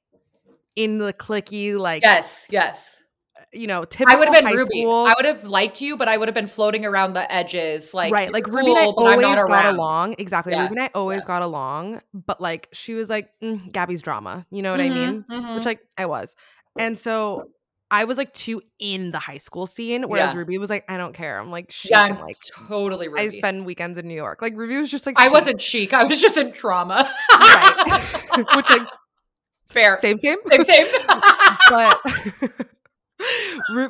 in the clicky like yes, yes. You know typical I would have been Ruby. school. I would have liked you, but I would have been floating around the edges, like right, like Ruby and I cool, always got around. along. Exactly, Yeah, Ruby and I always yeah. got along, but like she was like mm, Gabby's drama. You know what I Mhm, mean? mhm. which like I was. And so I was like too in the high school scene, whereas Yeah. Ruby was like, I don't care. I'm like, chic yeah, I'm like totally Ruby. I spend weekends in New York. Like Ruby was just like I chic, wasn't chic. I was just in trauma. right, <laughs> which like Fair. same same. Same, same. <laughs> but <laughs>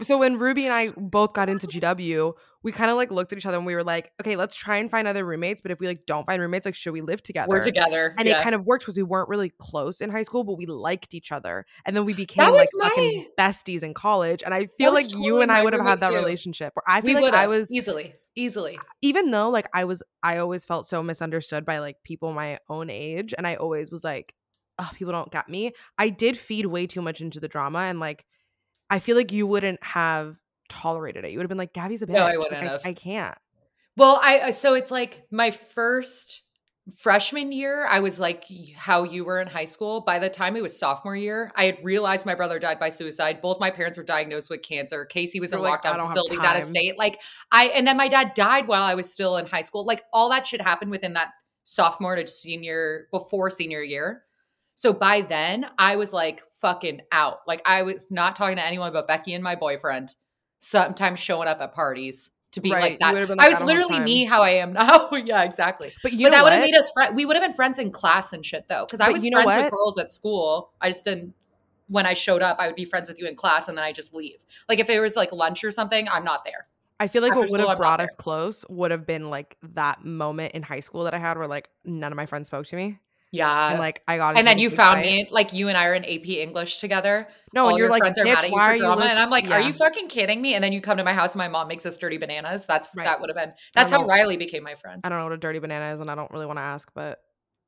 so when Ruby and I both got into GW, we kind of like looked at each other and we were like, okay, let's try and find other roommates. But if we like don't find roommates, like should we live together? We're together. And yeah. it kind of worked because we weren't really close in high school, but we liked each other. And then we became like fucking besties in college. And I feel like you and I would have had that too. relationship where I we feel like I was easily, easily. even though like I was I always felt so misunderstood by like people my own age. And I always was like, oh, people don't get me. I did feed way too much into the drama and like I feel like you wouldn't have tolerated it. You would have been like, Gabby's a bitch. No, I wouldn't have. I can't. Well, I I- so it's like my first freshman year, I was like how you were in high school. By the time it was sophomore year, I had realized my brother died by suicide. Both my parents were diagnosed with cancer. Casey was You're in like, lockdown facilities out of state. Like I and then my dad died while I was still in high school. Like all that shit happened within that sophomore to senior before senior year. So by then, I was like fucking out. Like I was not talking to anyone but Becky and my boyfriend. Sometimes showing up at parties to be Right, like that. been I was literally me how I am <laughs> now. yeah, exactly. But you but that would have made us friends. We would have been friends in class and shit though, because I was you know friends with girls at school. I just didn't. When I showed up, I would be friends with you in class, and then I just leave. Like if it was like lunch or something, I'm not there. I feel like After what would have brought us close would have been like that moment in high school that I had where like none of my friends spoke to me. Yeah. and like I got it. and then you found fight. me, like you and I are in AP English together. No, All and you're your like, friends are "Bitch, mad at you for are you drama, and I'm like, "Are you fucking kidding me?" And then you come to my house, and my mom makes us dirty bananas. That's Right. that would have been. That's how know. Riley became my friend. I don't know what a dirty banana is, and I don't really want to ask, but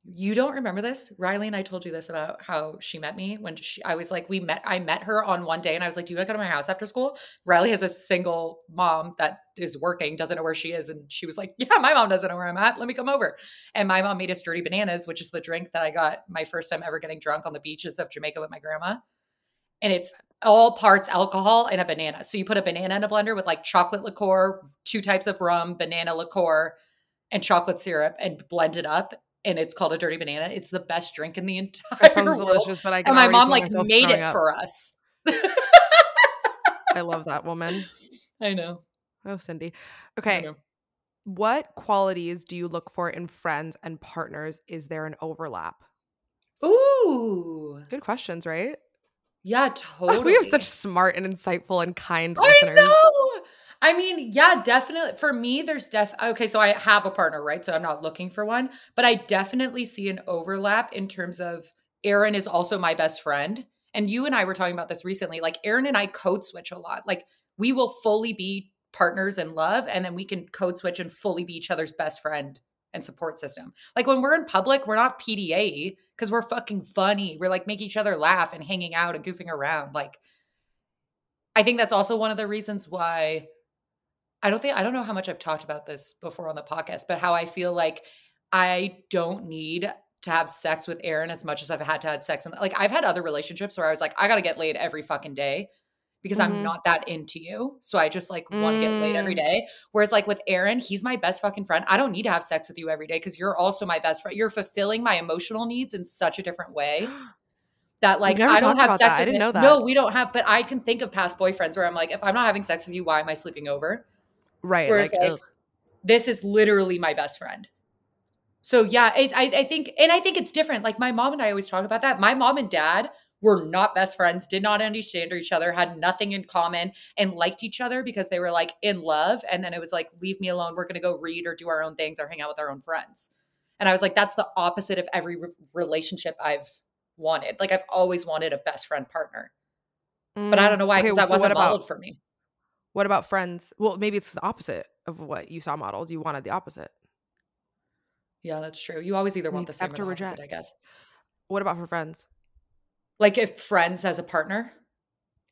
You don't remember this? Riley and I told you this about how she met me when she, I was like, we met, I met her on one day and I was like, do you want to come to my house after school? Riley has a single mom that is working, doesn't know where she is. And she was like, yeah, my mom doesn't know where I'm at. Let me come over. And my mom made us dirty bananas, which is the drink that I got my first time ever getting drunk on the beaches of Jamaica with my grandma. And it's all parts alcohol and a banana. So you put a banana in a blender with like chocolate liqueur, two types of rum, banana liqueur, and chocolate syrup and blend it up. And it's called a dirty banana. It's the best drink in the entire <laughs> that sounds world. delicious. But I can And my mom like made it up. for us. I love that woman. <laughs> I know. Oh, Cindy. Okay, what qualities do you look for in friends and partners? Is there an overlap? Ooh. Good questions, right? Yeah, totally. <laughs> We have such smart and insightful and kind I listeners. know. I mean, yeah, definitely. For me, there's def. Okay, so I have a partner, right? So I'm not looking for one, but I definitely see an overlap in terms of Aaron is also my best friend, and you and I were talking about this recently. Like Aaron and I code switch a lot. Like we will fully be partners in love, and then we can code switch and fully be each other's best friend and support system. Like when we're in public, we're not PDA because we're fucking funny. We're like making each other laugh and hanging out and goofing around. Like I think that's also one of the reasons why I don't think I don't know how much I've talked about this before on the podcast, but how I feel like I don't need to have sex with Aaron as much as I've had to have sex. And like I've had other relationships where I was like, I gotta get laid every fucking day because Mhm. I'm not that into you. So I just like want to get laid every Mm. Whereas like with Aaron, he's my best fucking friend. I don't need to have sex with you every day because you're also my best friend. You're fulfilling my emotional needs in such a different way <gasps> that like I don't have sex that. I with didn't him. know that. No, we don't have, but I can think of past boyfriends where I'm like, if I'm not having sex with you, why am I sleeping over? Right. Whereas like, like, this is literally my best friend. So yeah, it, I I think, and I think it's different. Like my mom and I always talk about that. My mom and dad were not best friends, did not understand each other, had nothing in common, and liked each other because they were like in love. And then it was like, leave me alone. We're gonna go read or do our own things or hang out with our own friends. And I was like, that's the opposite of every re- relationship I've wanted. Like I've always wanted a best friend partner, but I don't know why Okay, because that wasn't about- modeled for me. What about friends? Well, maybe it's the opposite of what you saw modeled. You wanted the opposite. Yeah, that's true. You always either You want the same or the or opposite, I guess. What about for friends? Like if friends as a partner.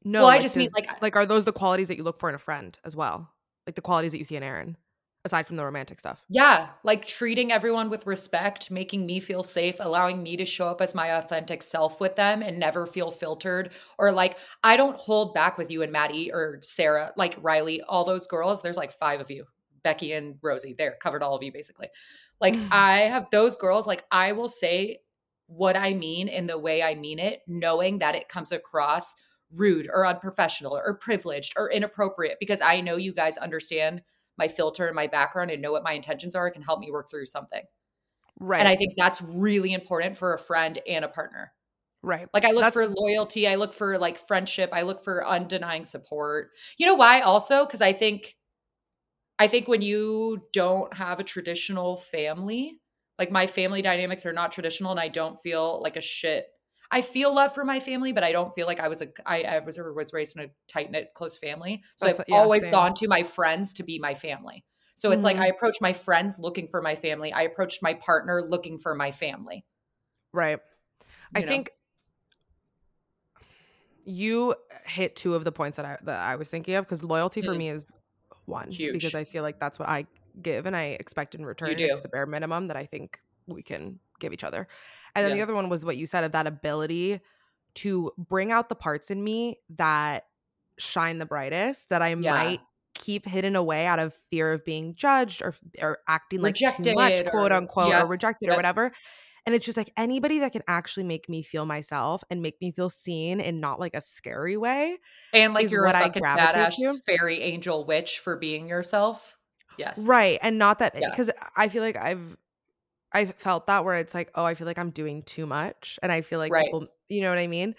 No, well, I like, just mean like like are those the qualities that you look for in a friend as well? Like the qualities that you see in Aaron, aside from the romantic stuff. Yeah, like treating everyone with respect, making me feel safe, allowing me to show up as my authentic self with them and never feel filtered. Or like, I don't hold back with you and Maddie or Sarah, like Riley, all those girls. There's like five of you Becky and Rosie. There, covered all of you basically. Like, <sighs> I have those girls, like, I will say what I mean in the way I mean it, knowing that it comes across rude or unprofessional or privileged or inappropriate because I know you guys understand my filter and my background and know what my intentions are, can help me work through something. Right. And I think that's really important for a friend and a partner. right. Like I look That's- for loyalty, I look for like friendship, I look for undenying support. You know why also? Cuz I think I think when you don't have a traditional family, like my family dynamics are not traditional and I don't feel like a shit. I feel love for my family, but I don't feel like I was a I, I was was raised in a tight knit close family. So That's- I've yeah, always same. gone to my friends to be my family. So it's like Mhm. I approach my friends looking for my family. I approached my partner looking for my family. Right. I know? think you hit two of the points that I that I was thinking of because loyalty for Mm. me is one Huge. because I feel like that's what I give and I expect in return. do. It's the bare minimum that I think we can give each other. And then the other one was what you said of that ability to bring out the parts in me that shine the brightest that I Yeah. might keep hidden away out of fear of being judged or or acting like too much Rejected quote or- unquote Yep, or rejected or whatever And it's just like anybody that can actually make me feel myself and make me feel seen in not like a scary way And like you're a what I fucking badass to. fairy angel witch for being yourself. Yes. Right. And not that Yeah. because I feel like I've I've felt that where it's like, oh, I feel like I'm doing too much. And I feel like Right. people, you know what I mean?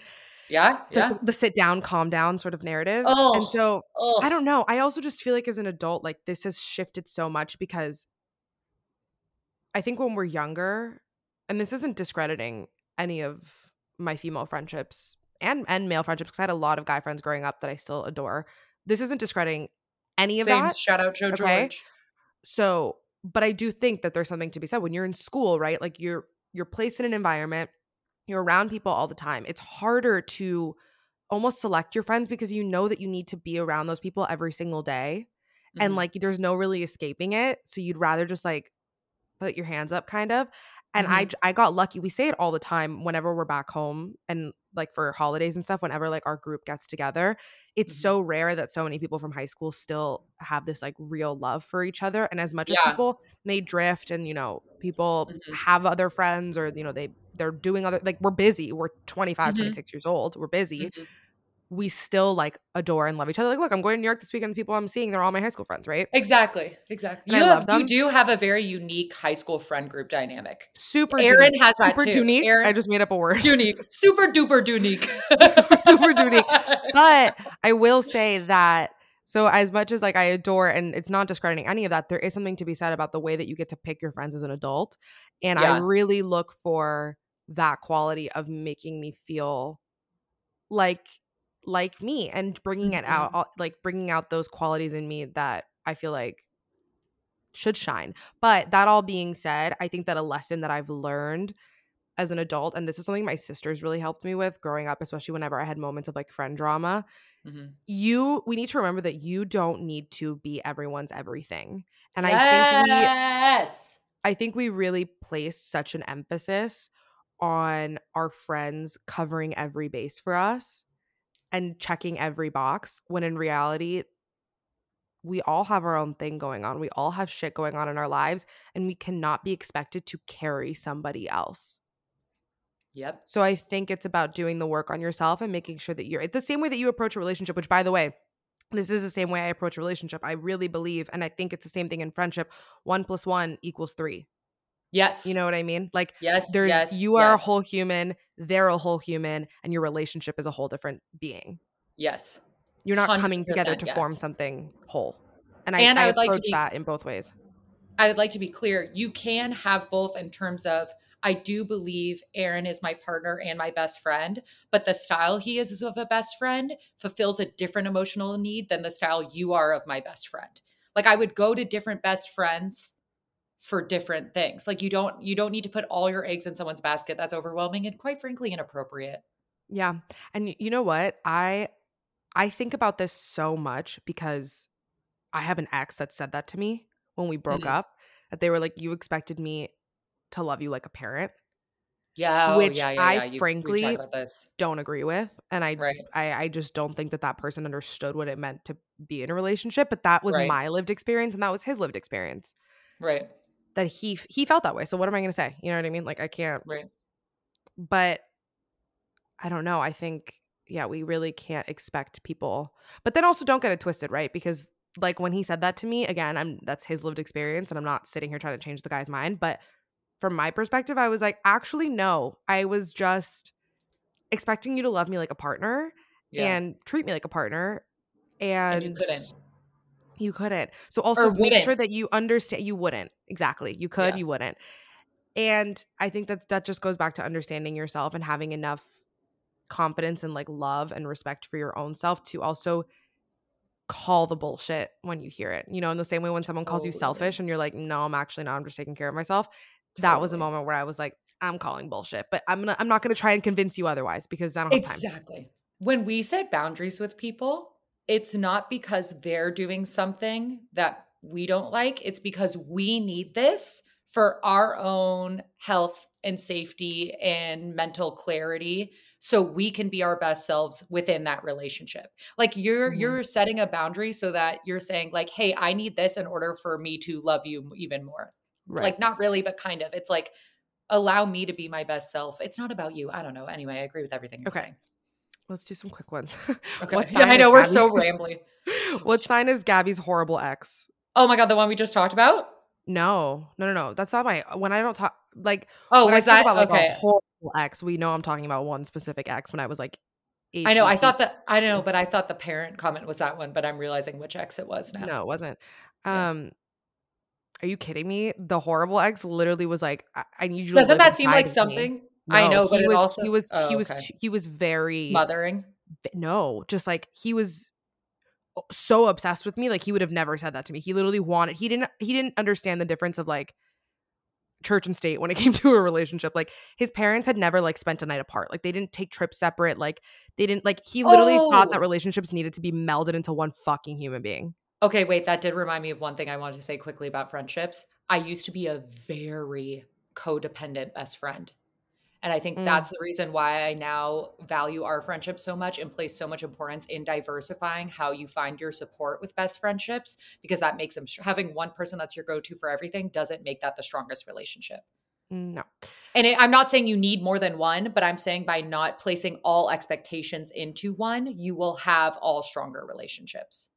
Yeah. It's Yeah. like the, sit down, calm down sort of narrative. Oh, And so oh. I don't know. I also just feel like as an adult, like this has shifted so much because I think when we're younger, and this isn't discrediting any of my female friendships and and male friendships because I had a lot of guy friends growing up that I still adore. This isn't discrediting any of Same. that. Shout out Joe Okay. George. So, but I do think that there's something to be said when you're in school, right? Like you're you're placed in an environment, you're around people all the time. It's harder to almost select your friends because you know that you need to be around those people every single day. And Mhm. like there's no really escaping it. So you'd rather just like put your hands up kind of. And I Mhm. j- I got lucky. We say it all the time whenever we're back home and like for holidays and stuff whenever like our group gets together. It's Mhm. so rare that so many people from high school still have this like real love for each other and as much as people may drift and you know people Mhm. have other friends or you know they they're doing other like we're busy. We're 25, Mhm. 26 years old. We're busy. We still like adore and love each other. Like look, I'm going to New York this weekend. The people I'm seeing, they're all my high school friends, right? Exactly. Exactly. And You, have, you do have a very unique high school friend group dynamic. Super Aaron has that Super too. dunique. Aaron- I just made up a word. Unique. Super duper unique. duper <laughs> unique. <laughs> but I will say that so as much as like I adore and it's not discrediting any of that, there is something to be said about the way that you get to pick your friends as an adult. And I really look for that quality of making me feel like like me and bringing it out like bringing out those qualities in me that I feel like should shine. But that all being said, I think that a lesson that I've learned as an adult and this is something my sisters really helped me with growing up especially whenever I had moments of like friend drama Mhm. you we need to remember that you don't need to be everyone's everything and i think we yes. i think we really place such an emphasis on our friends covering every base for us and checking every box when in reality we all have our own thing going on we all have shit going on in our lives and we cannot be expected to carry somebody else Yep. so I think it's about doing the work on yourself and making sure that you're the same way that you approach a relationship, which by the way, this is the same way I approach a relationship. I really believe, and I think it's the same thing in friendship. One plus one equals three. Yes. You know what I mean? Like Yes. there's yes, you are a whole human, they're a whole human, and your relationship is a whole different being. Yes. You're not coming together 100% to form something whole. And I, And I I would like to be- that in both ways. I would like to be clear. You can have both in terms of I do believe Aaron is my partner and my best friend, but the style he is of a best friend fulfills a different emotional need than the style you are of my best friend. Like I would go to different best friends for different things. Like you don't you don't need to put all your eggs in someone's basket. That's overwhelming and quite frankly inappropriate. Yeah. And you know what? I I think about this so much because I have an ex that said that to me when we broke Mhm. up. That they were like, You expected me to love you like a parent. Yeah, oh, Which yeah, yeah, I yeah. You- frankly-. Don't agree with. And I Right. I, I just don't think that that person understood what it meant to be in a relationship. But that was Right. my lived experience and that was his lived experience. Right. That he he felt that way. So what am I gonna say? You know what I mean? Like I can't Right. but I don't know. I think yeah, we really can't expect people. But then also don't get it twisted, right? Because like when he said that to me, again, I'm that's his lived experience and I'm not sitting here trying to change the guy's mind, but from my perspective, I was like, actually no. I was just expecting you to love me like a partner Yeah. and treat me like a partner and, And you couldn't. you couldn't. So also make sure that you understand you wouldn't. Exactly. You could, Yeah. you wouldn't. And I think that's that just goes back to understanding yourself and having enough confidence and like love and respect for your own self to also call the bullshit when you hear it. You know, in the same way when someone calls you selfish and you're like, "No, I'm actually not. I'm just taking care of myself." That was a moment where I was like, "I'm calling bullshit." But I'm gonna I'm not going to try and convince you otherwise because I don't. Exactly. When we set boundaries with people, it's not because they're doing something that we don't like. It's because we need this for our own health and safety and mental clarity so we can be our best selves within that relationship. Like you're Mhm. you're setting a boundary so that you're saying like, "Hey, I need this in order for me to love you even more." Right. Like not really, but kind of. It's like allow me to be my best self. It's not about you. I don't know. Anyway, I agree with everything you're Okay. saying. Let's do some quick ones. <laughs> Okay. <laughs> Yeah, I know we're so <laughs> rambly. what sign is Gabby's horrible ex? Oh my god, the one we just talked about? No, no, no, no. That's not my. When I don't talk like Oh, I was that about like okay? a horrible ex, we know I'm talking about one specific ex when I was like. I know. I thought that I know, but I thought the parent comment was that one, but I'm realizing which ex it was now. No, it wasn't. Yeah. Um, are you kidding me? The horrible ex literally was like, I, I need you. to Doesn't that seem like inside of me." something? I No, know, but was, also he was Oh, he was okay. he was very mothering. no, just like he was so obsessed with me. Like he would have never said that to me. He literally wanted. He didn't. He didn't understand the difference of like church and state when it <laughs> came to a relationship. Like his parents had never like spent a night apart. Like they didn't take trips separate. Like they didn't like he literally thought that Oh! relationships needed to be melded into one fucking human being. Okay, wait, that did remind me of one thing I wanted to say quickly about friendships. I used to be a very codependent best friend. And I think Mm. that's the reason why I now value our friendship so much and place so much importance in diversifying how you find your support with best friendships because that makes them having one person that's your go-to for everything doesn't make that the strongest relationship. No. And it, I'm not saying you need more than one, but I'm saying by not placing all expectations into one, you will have all stronger relationships.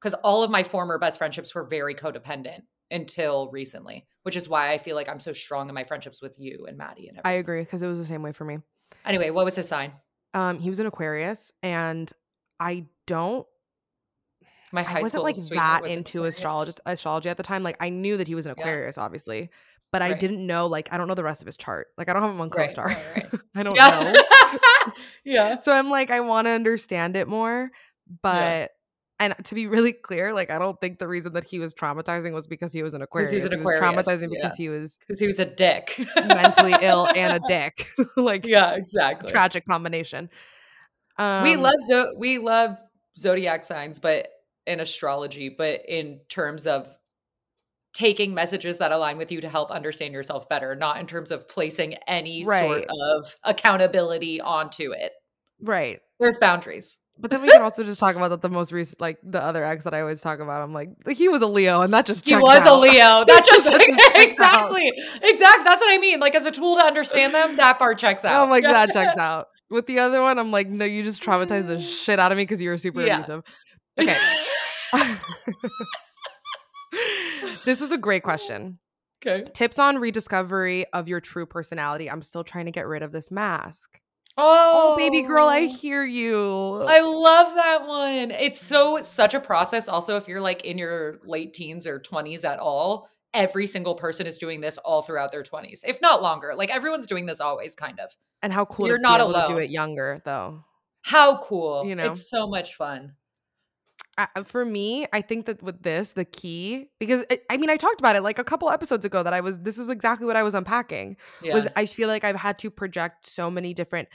Because all of my former best friendships were very codependent until recently, which is why I feel like I'm so strong in my friendships with you and Maddie and I agree because it was the same way for me. Anyway, what was his sign? Um, he was an Aquarius, and I don't. My high I wasn't school like that was into astrology astrology at the time. Like I knew that he was an Yeah. Aquarius, obviously, but I didn't know. Like I don't know the rest of his chart. Like I don't have him on Right, CoStar. right, right. <laughs> I don't Yeah. know. <laughs> yeah. So I'm like, I want to understand it more, but. And to be really clear, like I don't think the reason that he was traumatizing was because he was an Aquarius. he was an He was traumatizing yeah. because he was Because he was a dick. mentally ill and a <laughs> dick. <laughs> like yeah, exactly. tragic combination. Um, we love zo- we love zodiac signs but in astrology but in terms of taking messages that align with you to help understand yourself better not in terms of placing any sort of accountability onto it right. there's boundaries But then we can also just talk about that the most recent, like the other ex that I always talk about. I'm like, he was a Leo, and that just he was a leo <laughs> that just That just checks out. exactly exactly that's what i mean like as a tool to understand them that part checks <laughs> oh out I'm like, that checks out. With the other one, I'm like, no, you just traumatized the mm. shit out of me because you were super Yeah. abusive. Okay. <laughs> this was a great question. okay Tips on rediscovery of your true personality. I'm still trying to get rid of this mask. Oh Oh, baby girl, I oh. hear you. I love that one. It's so such a process. Also, if you're like in your late teens or 20s at all, every single person is doing this all throughout their 20s, if not longer. Like everyone's doing this always, kind of. and how So cool you're not able to do it younger, though. How cool. You know? It's so much fun. I, for me, I think that with this, the key, because it, I mean, I talked about it like a couple episodes ago that I was, this is exactly what I was unpacking. Yeah. Was I feel like I've had to project so many different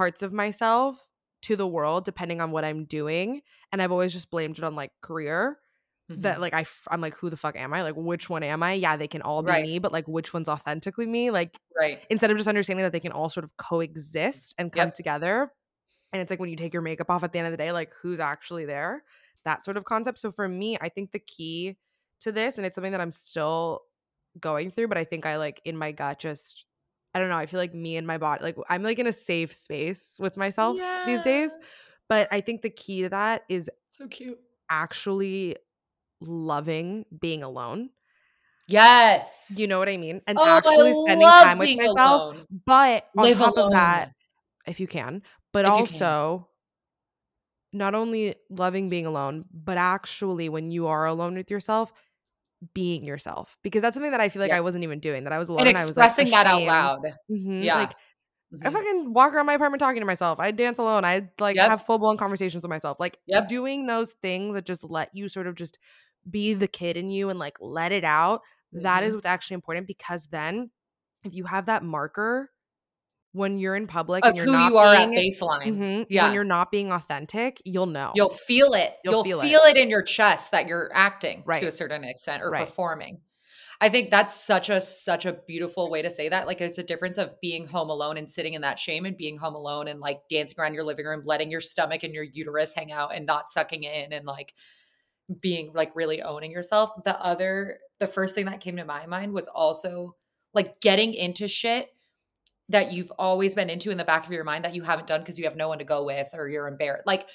parts of myself to the world depending on what I'm doing. And I've always just blamed it on like career. Mhm. That like I, I'm like, who the fuck am I? Like, which one am I? Yeah, they can all be Right. me, but like, which one's authentically me? Like, right. instead of just understanding that they can all sort of coexist and come Yep. together. And it's like when you take your makeup off at the end of the day, like who's actually there? That sort of concept. So for me, I think the key to this, and it's something that I'm still going through, but I think I like in my gut just I don't know, I feel like me and my body like I'm like in a safe space with myself these days. But I think the key to that is So cute. actually loving being alone. Yes. You know what I mean? And Oh, actually spending time with myself. alone. But on Live top alone. of that, if you can, but If you can. also not only loving being alone, but actually when you are alone with yourself, being yourself. Because that's something that I feel like Yep. I wasn't even doing. That I was alone and and I was like expressing that out loud. Mhm, Yeah. Like I Mhm. fucking walk around my apartment talking to myself. I dance alone. I like Yep. have full blown conversations with myself. Like Yep. doing those things that just let you sort of just be the kid in you and like let it out. That is Mhm. what's actually important because then if you have that marker when you're in public Of and you're who not you are at being, baseline. Mhm, Yeah. when you're not being authentic, you'll know. You'll feel it. You'll You'll, feel feel, it. it. in your chest that you're acting to a certain extent or Right. performing. I think that's such a such a beautiful way to say that. Like it's a difference of being home alone and sitting in that shame and being home alone and like dancing around your living room, letting your stomach and your uterus hang out and not sucking in and like being like really owning yourself. The other the first thing that came to my mind was also like getting into shit that you've always been into in the back of your mind that you haven't done because you have no one to go with or you're embarrassed. Like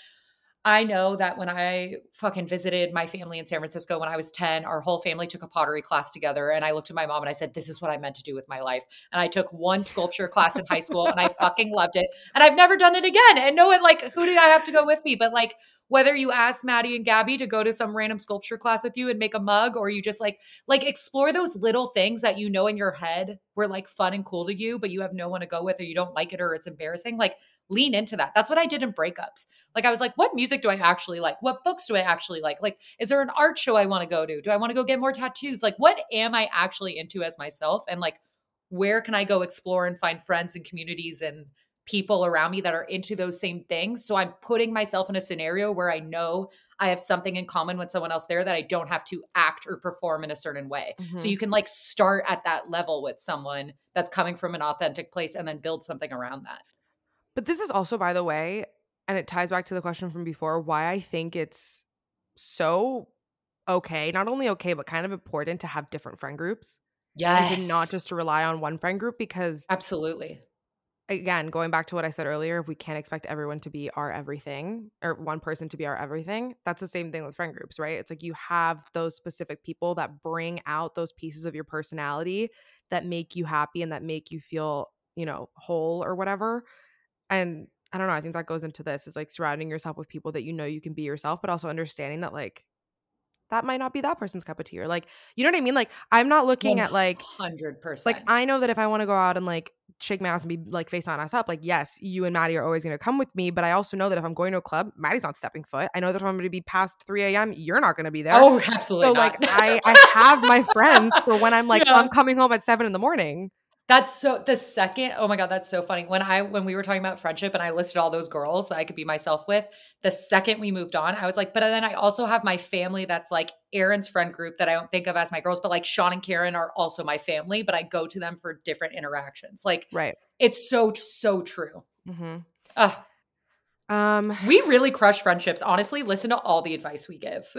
I know that when I fucking visited my family in San Francisco when I was 10, our whole family took a pottery class together. And I looked at my mom and I said, This is what I meant to do with my life. And I took one sculpture class in high school and I fucking loved it. And I've never done it again. And no one, like, who do I have to go with me? But like, whether you ask Maddie and Gabby to go to some random sculpture class with you and make a mug, or you just like, like explore those little things that you know in your head were like fun and cool to you, but you have no one to go with, or you don't like it, or it's embarrassing. Like, lean into that. That's what I did in breakups. Like I was like, what music do I actually like? What books do I actually like? Like, is there an art show I want to go to? Do I want to go get more tattoos? Like, what am I actually into as myself? And like, where can I go explore and find friends and communities and people around me that are into those same things? So I'm putting myself in a scenario where I know I have something in common with someone else there that I don't have to act or perform in a certain way. Mm-hmm. So you can like start at that level with someone that's coming from an authentic place and then build something around that. But this is also, by the way, and it ties back to the question from before, why I think it's so okay, not only okay, but kind of important to have different friend groups. Yes. And not just to rely on one friend group because Absolutely. Again, going back to what I said earlier, if we can't expect everyone to be our everything or one person to be our everything, that's the same thing with friend groups, right? It's like you have those specific people that bring out those pieces of your personality that make you happy and that make you feel, you know, whole or whatever and I don't know, I think that goes into this is like surrounding yourself with people that you know you can be yourself, but also understanding that like that might not be that person's cup of tea or like you know what I mean? Like I'm not looking 100%. at like hundred percent. Like I know that if I want to go out and like shake my ass and be like face on ass up, like yes, you and Maddie are always gonna come with me. But I also know that if I'm going to a club, Maddie's not stepping foot. I know that if I'm gonna be past 3 a.m., you're not gonna be there. Oh, absolutely. So not. like I I have my friends for when I'm <laughs> like, yeah. I'm coming home at seven in the morning. That's so the second, oh my god, that's so funny. When I when we were talking about friendship and I listed all those girls that I could be myself with, the second we moved on, I was like, but then I also have my family that's like Aaron's friend group that I don't think of as my girls, but like Sean and Karen are also my family, but I go to them for different interactions. Like right. It's so so true. Mm-hmm. Ugh, um, we really crush friendships. Honestly, listen to all the advice we give. <laughs>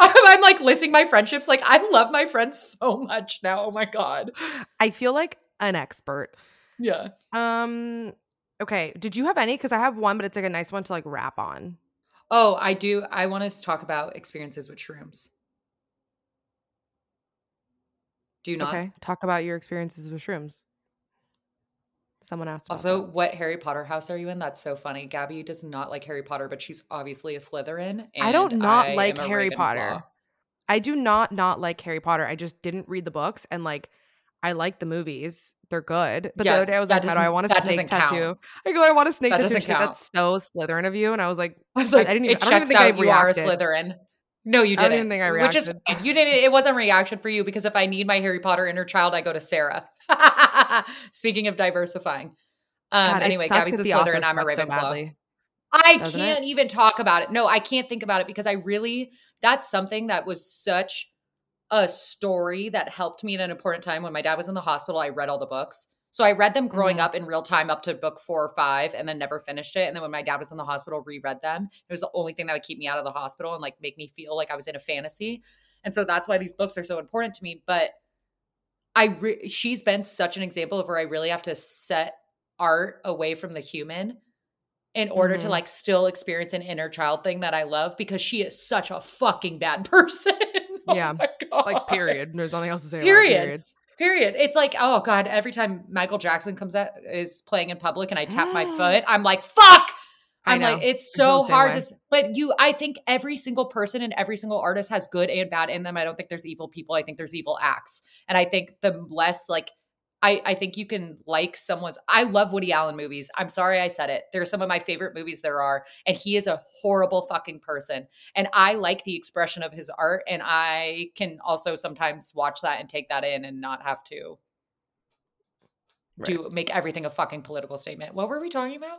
I'm like listing my friendships. Like, I love my friends so much now. Oh my God. I feel like an expert. Yeah. Um, okay. Did you have any? Because I have one, but it's like a nice one to like wrap on. Oh, I do. I want us to talk about experiences with shrooms. Do you not? Okay. Talk about your experiences with shrooms. Someone asked. Also, that. what Harry Potter house are you in? That's so funny. Gabby does not like Harry Potter, but she's obviously a Slytherin. I don't not I like Harry Potter. I do not not like Harry Potter. I just didn't read the books and like I like the movies. They're good. But yeah, the other day I was like, how do I want a snake tattoo? Count. I go, I want a snake that tattoo. Like, that's so Slytherin of you. And I was like, I was like, I didn't even, it I don't even think out, I you are a Slytherin. No, you didn't. I didn't think I reacted. Which is you didn't. It wasn't a reaction for you because if I need my Harry Potter inner child, I go to Sarah. <laughs> Speaking of diversifying. Um, God, anyway, Gabby's a Slytherin. I'm a Ravenclaw. So I Doesn't can't it? even talk about it. No, I can't think about it because I really that's something that was such a story that helped me at an important time when my dad was in the hospital. I read all the books. So I read them growing mm-hmm. up in real time up to book four or five and then never finished it. And then when my dad was in the hospital, reread them. It was the only thing that would keep me out of the hospital and like make me feel like I was in a fantasy. And so that's why these books are so important to me. But I re- she's been such an example of where I really have to set art away from the human in order mm-hmm. to like still experience an inner child thing that I love because she is such a fucking bad <laughs> person. <laughs> oh yeah. Like period. There's nothing else to say. Period. period. Period. It's like, oh God, every time Michael Jackson comes out is playing in public and I tap my foot, I'm like, fuck. I'm like, it's so hard way. to, but you, I think every single person and every single artist has good and bad in them. I don't think there's evil people. I think there's evil acts. And I think the less like I, I think you can like someone's I love Woody Allen movies. I'm sorry I said it. They're some of my favorite movies there are. And he is a horrible fucking person. And I like the expression of his art. And I can also sometimes watch that and take that in and not have to right. do make everything a fucking political statement. What were we talking about?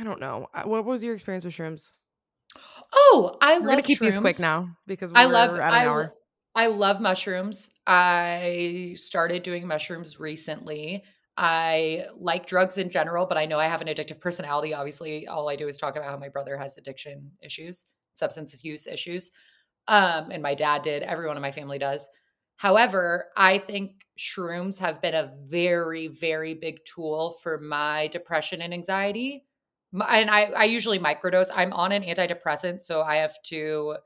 I don't know. Uh, what was your experience with shrooms? Oh, I we're love gonna keep shrooms. these quick now because I love at an I, hour. I love mushrooms. I started doing mushrooms recently. I like drugs in general, but I know I have an addictive personality. Obviously, all I do is talk about how my brother has addiction issues, substance use issues. Um, and my dad did, everyone in my family does. However, I think shrooms have been a very, very big tool for my depression and anxiety. And I, I usually microdose. I'm on an antidepressant, so I have to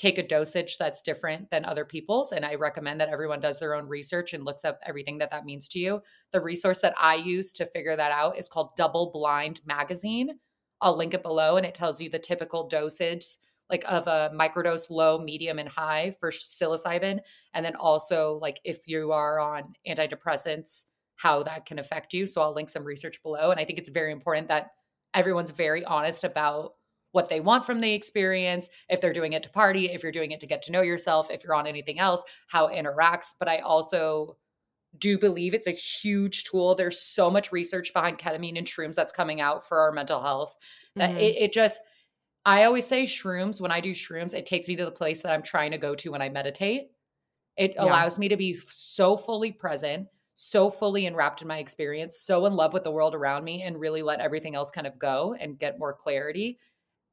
take a dosage that's different than other people's. And I recommend that everyone does their own research and looks up everything that that means to you. The resource that I use to figure that out is called Double Blind Magazine. I'll link it below, and it tells you the typical dosage like of a microdose low medium and high for psilocybin and then also like if you are on antidepressants how that can affect you so i'll link some research below and i think it's very important that everyone's very honest about what they want from the experience if they're doing it to party if you're doing it to get to know yourself if you're on anything else how it interacts but i also do believe it's a huge tool there's so much research behind ketamine and shrooms that's coming out for our mental health that mm-hmm. it, it just I always say shrooms, when I do shrooms, it takes me to the place that I'm trying to go to when I meditate. It yeah. allows me to be so fully present, so fully enwrapped in my experience, so in love with the world around me, and really let everything else kind of go and get more clarity.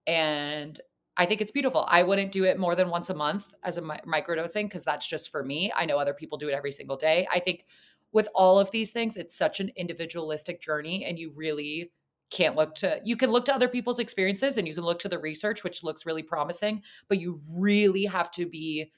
And I think it's beautiful. I wouldn't do it more than once a month as a mi- microdosing because that's just for me. I know other people do it every single day. I think with all of these things, it's such an individualistic journey, and you really can't look to you can look to other people's experiences and you can look to the research which looks really promising but you really have to be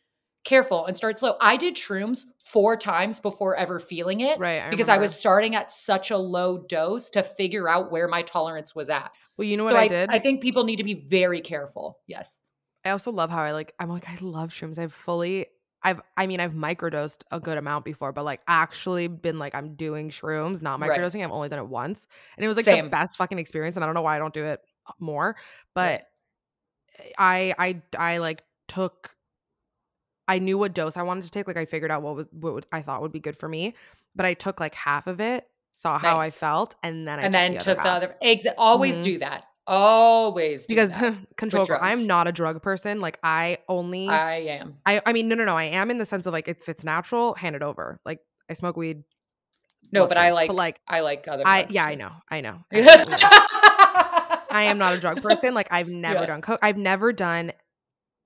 careful and start slow i did shrooms four times before ever feeling it right I because remember. i was starting at such a low dose to figure out where my tolerance was at well you know what so I, I did i think people need to be very careful yes i also love how i like i'm like i love shrooms i've fully I've I mean I've microdosed a good amount before, but like actually been like I'm doing shrooms, not microdosing. Right. I've only done it once. And it was like Same. the best fucking experience. And I don't know why I don't do it more. But right. I I I like took I knew what dose I wanted to take. Like I figured out what was what I thought would be good for me. But I took like half of it, saw nice. how I felt, and then I and then the took the other. Exit. Always mm-hmm. do that. Always because <laughs> control. I'm not a drug person. Like I only. I am. I I mean no no no. I am in the sense of like if it's natural, hand it over. Like I smoke weed. No, but I like. But like I like other. I yeah too. I know I know. <laughs> I am not a drug person. Like I've never yeah. done coke. I've never done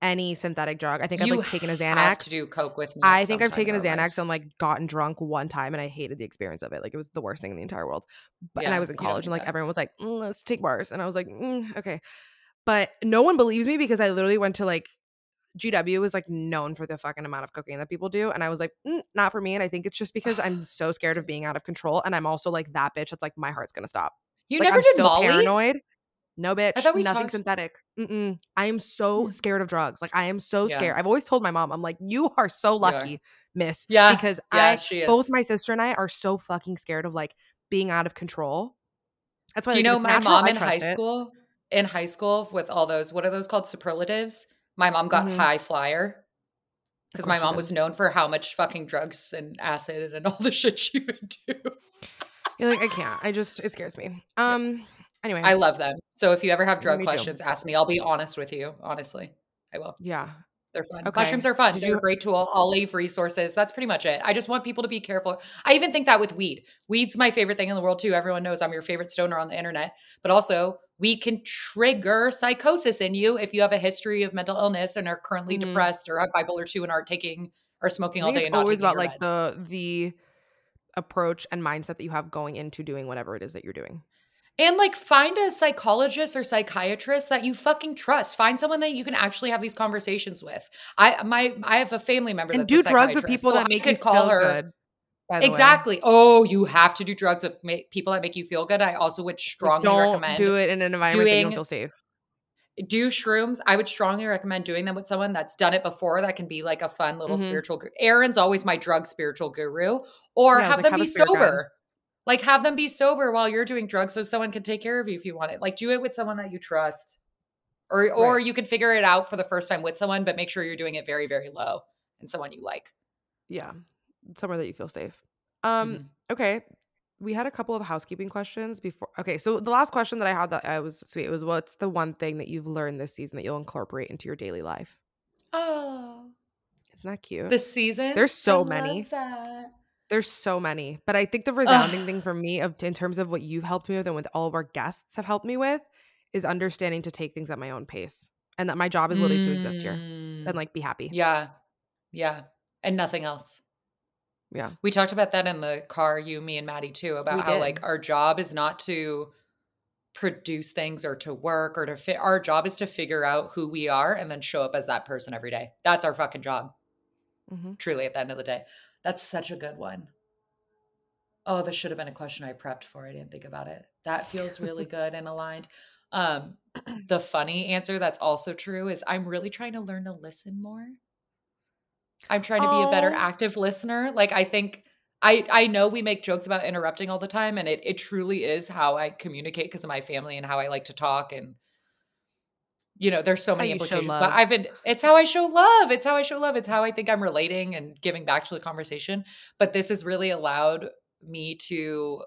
any synthetic drug. I think I've like taken a Xanax. to do coke with me. I think I've taken a Xanax and like gotten drunk one time, and I hated the experience of it. Like it was the worst thing in the entire world. But yeah, and I was in college, and like that. everyone was like, mm, "Let's take bars," and I was like, mm, "Okay," but no one believes me because I literally went to like GW was like known for the fucking amount of cocaine that people do. And I was like, mm, not for me. And I think it's just <sighs> because I'm so scared of being out of control. And I'm also like that bitch that's like, my heart's gonna stop. You like, never I'm did so Molly? paranoid. No, bitch. I thought we nothing talked- synthetic. Mm-mm. I am so Hmm. scared of drugs. Like I am so Yeah. scared. I've always told my mom, I'm like, you are so are. lucky, miss. Yeah. Because Yeah, I, she is. both my sister and I are so fucking scared of like being out of control. That's why. Do you like, if know my natural, mom in high it. school? In high school, with all those, what are those called? Superlatives. My mom got Mhm. high flyer because my mom was known for how much fucking drugs and acid and all the <laughs> shit she would do. You're like, I can't. I just it scares me. Um. Anyway, I love them. So if you ever have drug Me too. questions, ask me. I'll be honest with you. Honestly, I will. yeah. They're fun. Okay. Mushrooms are fun. Did They're you- a great tool. I'll leave resources. That's pretty much it. I just want people to be careful. I even think that with weed. Weed's my favorite thing in the world too. Everyone knows I'm your favorite stoner on the internet. But also, weed can trigger psychosis in you if you have a history of mental illness and are currently Mhm. depressed or have bipolar two and aren't taking or smoking all day it's and not always about like meds. the the approach and mindset that you have going into doing whatever it is that you're doing. And like find a psychologist or psychiatrist that you fucking trust. Find someone that you can actually have these conversations with. I my I have a family member And that's do a drugs with people so that make you call feel her good. the way. Exactly. Oh, you have to do drugs with ma- people that make you feel good. I also would strongly don't recommend do it in an environment that you don't doing- feel safe. do shrooms. I would strongly recommend doing them with someone that's done it before. That can be like a fun little Mhm. spiritual. Aaron's always my drug spiritual guru, or Yeah, have like, them have be spirit guide. Like have them be sober while you're doing drugs, so someone can take care of you if you want it. Like do it with someone that you trust, or or Right. you can figure it out for the first time with someone, but make sure you're doing it very very low and someone you like. Yeah. Somewhere that you feel safe. Um, Mhm. okay. We had a couple of housekeeping questions before. Okay, so the last question that I had that I was sweet was what's the one thing that you've learned this season that you'll incorporate into your daily life? Oh, Isn't that cute? this season. There's so I love many. There's so many, but I think the resounding thing for me, of in terms of what you've helped me with, and with all of our guests have helped me with, is understanding to take things at my own pace, and that my job is literally to exist here Mm. and like be happy. Yeah. Yeah. And nothing else. Yeah. We talked about that in the car, you, me, and Maddie too, about We how did. like our job is not to produce things or to work or to fit. Our job is to figure out who we are and then show up as that person every day. That's our fucking job, Mhm. truly, at the end of the day. That's such a good one. Oh, this should have been a question I prepped for. I didn't think about it. That feels really <laughs> good and aligned. Um, <clears throat> the funny answer that's also true is I'm really trying to learn to listen more. I'm trying to be a better active listener. Like I think I I know we make jokes about interrupting all the time and it it truly is how I communicate because of my family and how I like to talk and you know, there's so many implications. But. I've been it's how I show love. It's how I show love. It's how I think I'm relating and giving back to the conversation. But this has really allowed me to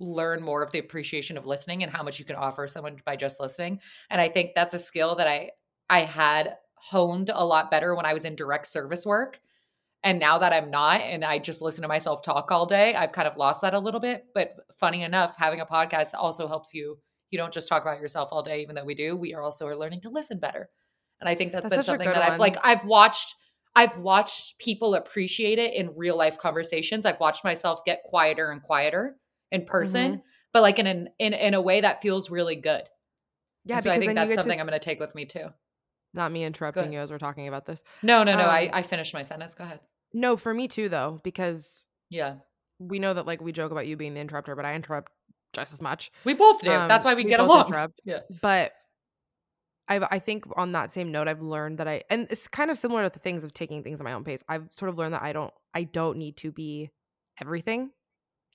learn more of the appreciation of listening and how much you can offer someone by just listening. And I think that's a skill that I I had honed a lot better when I was in direct service work. And now that I'm not and I just listen to myself talk all day, I've kind of lost that a little bit. But funny enough, having a podcast also helps you. You don't just talk about yourself all day, even though we do. We are also are learning to listen better. And I think that's That's been something that I've one. like I've watched I've watched people appreciate it in real life conversations. I've watched myself get quieter and quieter in person, Mm-hmm. but like in an in in a way that feels really good. Yeah, so I think that's something to I'm going to take with me too. not me interrupting you as we're talking about this. No, no, no. I Um, I finished my sentence. Go ahead. No, for me too though, because Yeah. we know that like we joke about you being the interrupter, but I interrupt just as much. We both do. That's Um, why we, we get along. interrupt. <laughs> Yeah. But I I think on that same note, I've learned that I and it's kind of similar to the things of taking things at my own pace. I've sort of learned that I don't I don't need to be everything.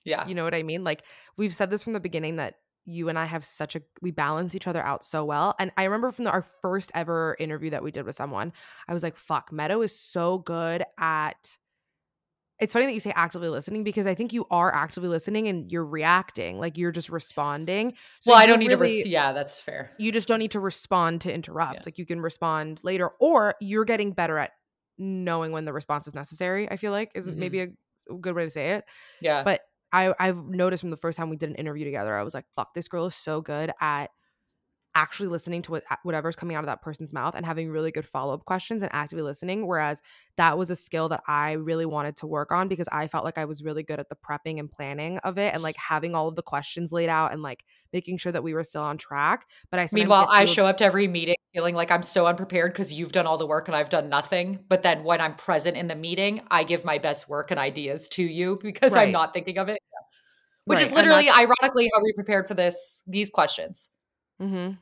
Yeah. You know what I mean? Like we've said this from the beginning that you and I have such a we balance each other out so well. And I remember from the, our first ever interview that we did with someone, I was like, "Fuck, Meadow is so good at." It's funny that you say actively listening because I think you are actively listening and you're reacting, like you're just responding. So well, I don't need to. really- Res- yeah, that's fair. you just don't need to respond to interrupt. Yeah. Like you can respond later, or you're getting better at knowing when the response is necessary. I feel like is Mhm. maybe a, a good way to say it. Yeah. But I I've noticed from the first time we did an interview together, I was like, fuck, this girl is so good at actually listening to what whatever's coming out of that person's mouth and having really good follow-up questions and actively listening whereas that was a skill that I really wanted to work on because I felt like I was really good at the prepping and planning of it and like having all of the questions laid out and like making sure that we were still on track but I Meanwhile, I show up to every meeting feeling like I'm so unprepared because you've done all the work and I've done nothing. But then when I'm present in the meeting, I give my best work and ideas to you because I'm not thinking of it. Which Right, is literally, ironically, how we prepared for this these questions. Mm-hmm.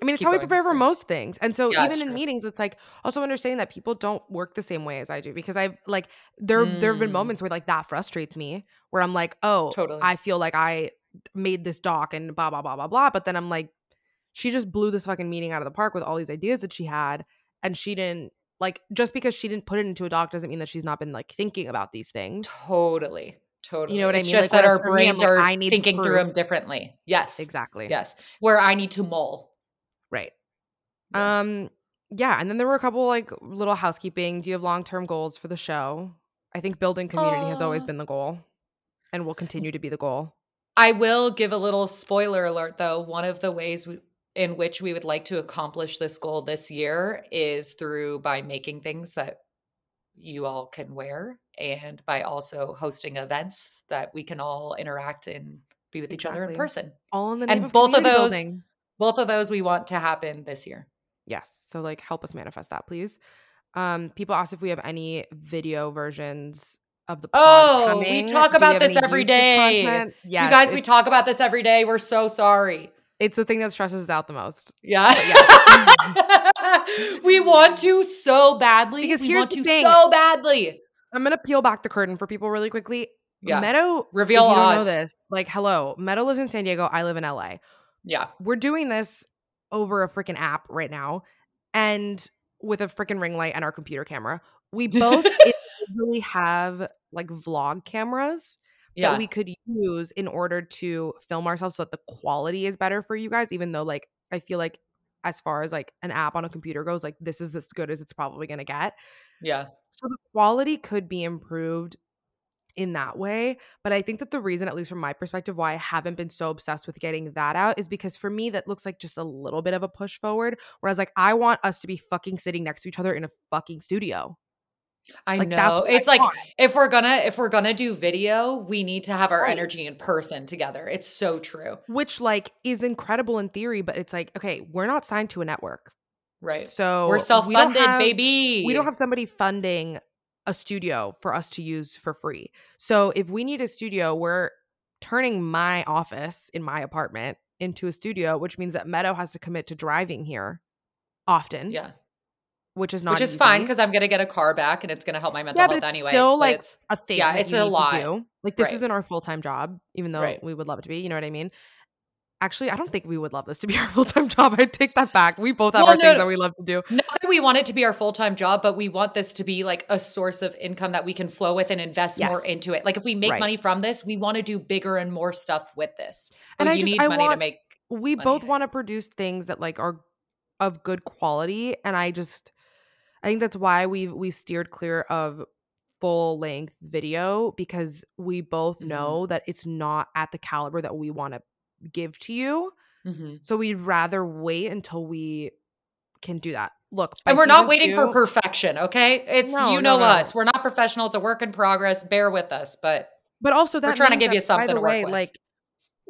I mean, it's how we prepare for most things. And so Yeah, even in true. meetings, it's like also understanding that people don't work the same way as I do because I've like there there have been Mm. moments where like that frustrates me where I'm like, oh, Totally. I feel like I made this doc and blah blah blah blah blah. But then I'm like, she just blew this fucking meeting out of the park with all these ideas that she had, and she didn't like just because she didn't put it into a doc doesn't mean that she's not been like thinking about these things. Totally. Totally. You know what I mean? just Like, that our for me, brains like, are I need thinking through them differently. Yes. Exactly. Yes. Where I need to mull. Yeah. Um yeah, and then there were a couple like little housekeeping. Do you have long-term goals for the show? I think building community has always been the goal and will continue to be the goal. I will give a little spoiler alert though. One of the ways we, in which we would like to accomplish this goal this year is through by making things that you all can wear and by also hosting events that we can all interact and be with each other in person. All in the name And of both of those building. both of those we want to happen this year. Yes. So like help us manifest that, please. Um people ask if we have any video versions of the Oh, we talk about this every YouTube day. content? Yes, you guys, we talk about this every day. We're so sorry. It's the thing that stresses us out the most. Yeah. yeah. <laughs> we want to so badly. Because we here's want the to thing. so badly. I'm gonna peel back the curtain for people really quickly. Yeah. Meadow, Reveal you don't know this, like, hello, Meadow lives in San Diego. I live in LA. Yeah. We're doing this over a freaking app right now, and with a freaking ring light and our computer camera. We both <laughs> individually have like vlog cameras Yeah. that we could use in order to film ourselves so that the quality is better for you guys. Even though, like, I feel like as far as like an app on a computer goes, like this is as good as it's probably gonna get. yeah. So the quality could be improved in that way. But I think that the reason, at least from my perspective, why I haven't been so obsessed with getting that out is because for me, that looks like just a little bit of a push forward. Whereas, like, I want us to be fucking sitting next to each other in a fucking studio. I Like, know. what I It's like want. if we're gonna if we're gonna do video, we need to have our Right. energy in person together. It's so true. Which like is incredible in theory, but it's like, okay, we're not signed to a network. Right. So We're self-funded, have- baby. We don't have somebody funding a studio for us to use for free. So if we need a studio, we're turning my office in my apartment into a studio, which means that Meadow has to commit to driving here often, Yeah. which is not Which is fine because I'm gonna get a car back and it's gonna help my mental Yeah, health it's anyway. still, like, it's- a thing. Yeah, it's a lot. Like this Right. isn't our full time job, even though Right. we would love it to be. You know what I mean? Actually, I don't think we would love this to be <laughs> our full time job. I take that back. We both have Well, our no, things that we love to do. Not that we want it to be our full time job, but we want this to be like a source of income that we can flow with and invest more into it. Like if we make Right. money from this, we want to do bigger and more stuff with this. But And I you just- need I money to make. we both want to produce things that like are of good quality and i just i think that's why we we steered clear of full length video because we both Mhm. know that it's not at the caliber that we want to give to you Mhm. so we'd rather wait until we can do that look And we're not waiting for perfection, okay? It's No, you know no. us. We're not professional. It's a work in progress. Bear with us, but but also that we're trying to give you that, by something the to work way, with. like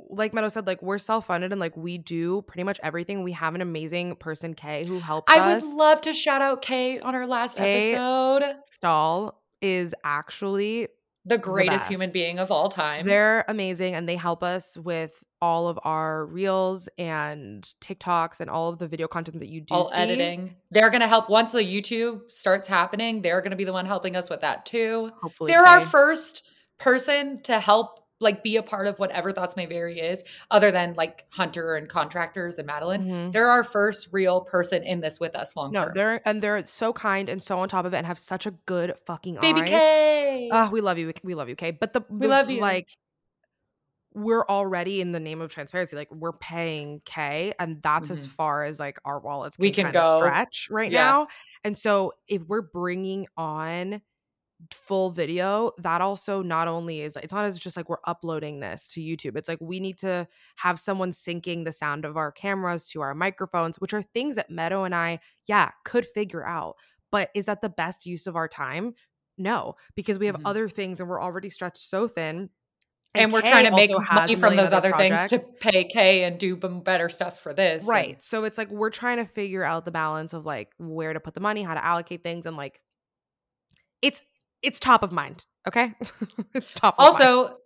like Meadow said, like we're self-funded and like we do pretty much everything. We have an amazing person, Kay, who helps I us. would love to shout out Kay on our last Kay- episode. Stall is actually The greatest best. human being of all time. they're amazing and they help us with all of our reels and TikToks and all of the video content that you do all see. editing. They're going to help once the YouTube starts happening. They're going to be the one helping us with that too. Hopefully, They're our first person to help like be a part of whatever Thoughts May Vary is, other than like Hunter and contractors and Madeline. Mhm. They're our first real person in this with us long term No, they're and they're so kind and so on top of it and have such a good fucking Baby eye. K. Ah, we love you. We love you, Kay. But the, We love you. Like, we're already in the name of transparency. Like, we're paying k and that's as Mhm. far as like our wallets We can, can go. stretch right Yeah. now. And so, if we're bringing on full video, that also not only is it's not as just like we're uploading this to YouTube. It's like we need to have someone syncing the sound of our cameras to our microphones, which are things that Meadow and I, yeah, could figure out. But is that the best use of our time? No, because we have Mhm. other things and we're already stretched so thin. And we're Kay trying to make money from those other things to pay Kay and do b- better stuff for this. and- Right. So it's like we're trying to figure out the balance of like where to put the money, how to allocate things, and like it's it's top of mind. Okay. <laughs> it's top of mind. Also,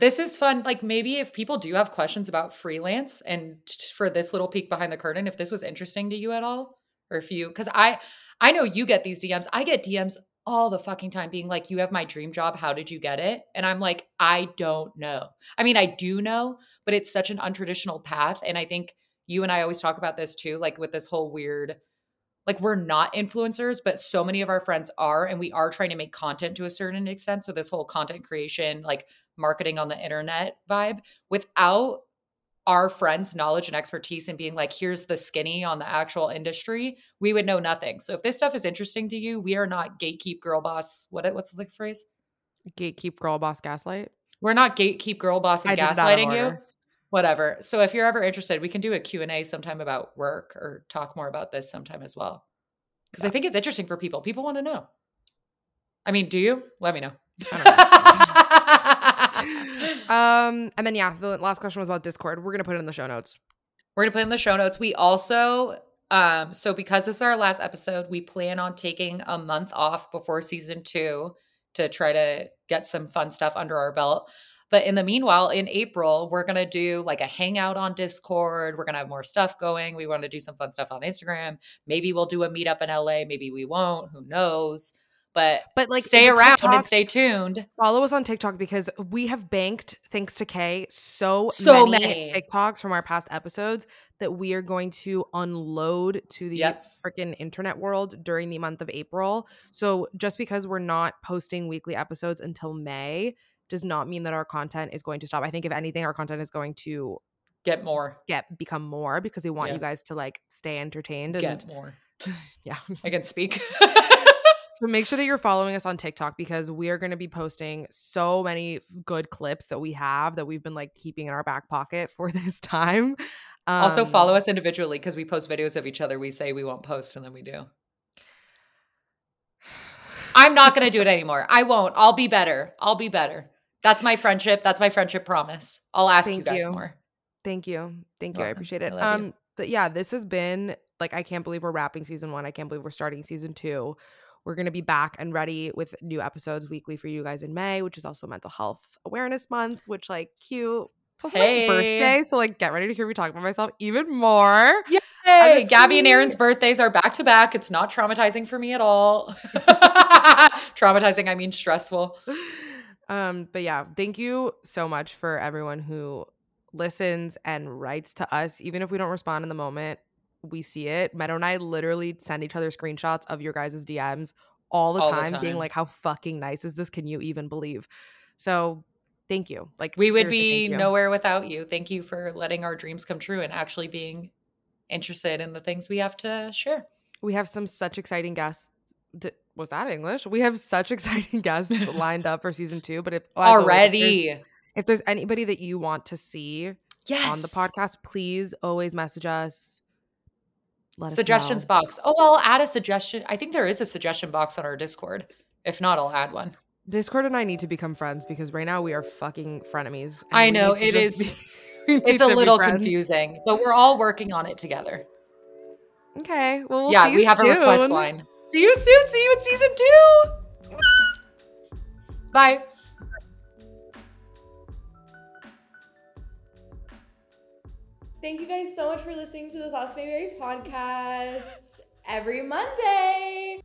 this is fun. Like maybe if people do have questions about freelance and for this little peek behind the curtain, if this was interesting to you at all, or if you, because I, I know you get these DMs. I get DMs all the fucking time being like, "You have my dream job. How did you get it?" And I'm like, I don't know. I mean, I do know, but it's such an untraditional path. And I think you and I always talk about this too, like with this whole weird. Like we're not influencers, but so many of our friends are, and we are trying to make content to a certain extent. So this whole content creation, like marketing on the internet vibe without our friends' knowledge and expertise and being like, here's the skinny on the actual industry, we would know nothing. So if this stuff is interesting to you, we are not gatekeep girl boss. What what's the phrase? gatekeep girl boss gaslight. We're not gatekeep girl boss and I did that in gaslighting you. Whatever. So if you're ever interested, we can do a Q&A sometime about work or talk more about this sometime as well. Because I think it's interesting for people. People want to know. I mean, do you? Let me know. <laughs> Um, and then yeah, the last question was about Discord. We're gonna put it in the show notes. We're gonna put it in the show notes. We also, um, so because this is our last episode, we plan on taking a month off before season two to try to get some fun stuff under our belt. But in the meanwhile, in April, we're gonna do like a hangout on Discord. We're gonna have more stuff going. We want to do some fun stuff on Instagram. Maybe we'll do a meetup in LA. Maybe we won't. Who knows? But But like stay around TikToks- and stay tuned. Follow us on TikTok because we have banked, thanks to Kay, so, So many, many. TikToks from our past episodes that we are going to unload to the Yep. freaking internet world during the month of April. So just because we're not posting weekly episodes until May does not mean that our content is going to stop. I think if anything, our content is going to Get more. get become more because we want you guys to like stay entertained and Get more. <laughs> yeah. I can speak. <laughs> So make sure that you're following us on TikTok because we are going to be posting so many good clips that we have that we've been like keeping in our back pocket for <laughs> this time. Um, also, follow us individually because we post videos of each other. We say we won't post and then we do. I'm not going to do it anymore. I won't. I'll be better. I'll be better. That's my friendship. That's my friendship promise. I'll ask Thank you guys you. more. Thank you. Thank you. I appreciate I it. you. um but yeah, this has been like I can't believe we're wrapping season 1. I can't believe we're starting season 2. We're going to be back and ready with new episodes weekly for you guys in May, which is also mental health awareness month, which like cute. It's also Hey. my birthday, so like get ready to hear me talk about myself even more. It's Gabby and Aaron's birthdays are back to back. It's not traumatizing for me at all. <laughs> <laughs> traumatizing, I mean stressful. um but yeah thank you so much for everyone who listens and writes to us even if we don't respond in the moment we see it meadow and i literally send each other screenshots of your guys' dms all the, All the time, being like how fucking nice is this can you even believe so thank you like We would be nowhere without you. Thank you for letting our dreams come true and actually being interested in the things we have to share. we have some such exciting guests D- was that english we have such <laughs> exciting guests lined up for season two but if as always, if there's- Already. if there's anybody that you want to see Yes. on the podcast, please always message us. Let Suggestions box. Oh, I'll add a suggestion. I think there is a suggestion box on our Discord. If not, I'll add one. Discord and I need to become friends because right now we are fucking frenemies. I know, it is- be- <laughs> It's a little confusing, but we're all working on it together. Okay, well, we'll yeah, see you we have soon. a request line. See you soon. See you in season two. <laughs> Bye. Thank you guys so much for listening to the Thoughts May Vary podcast every Monday.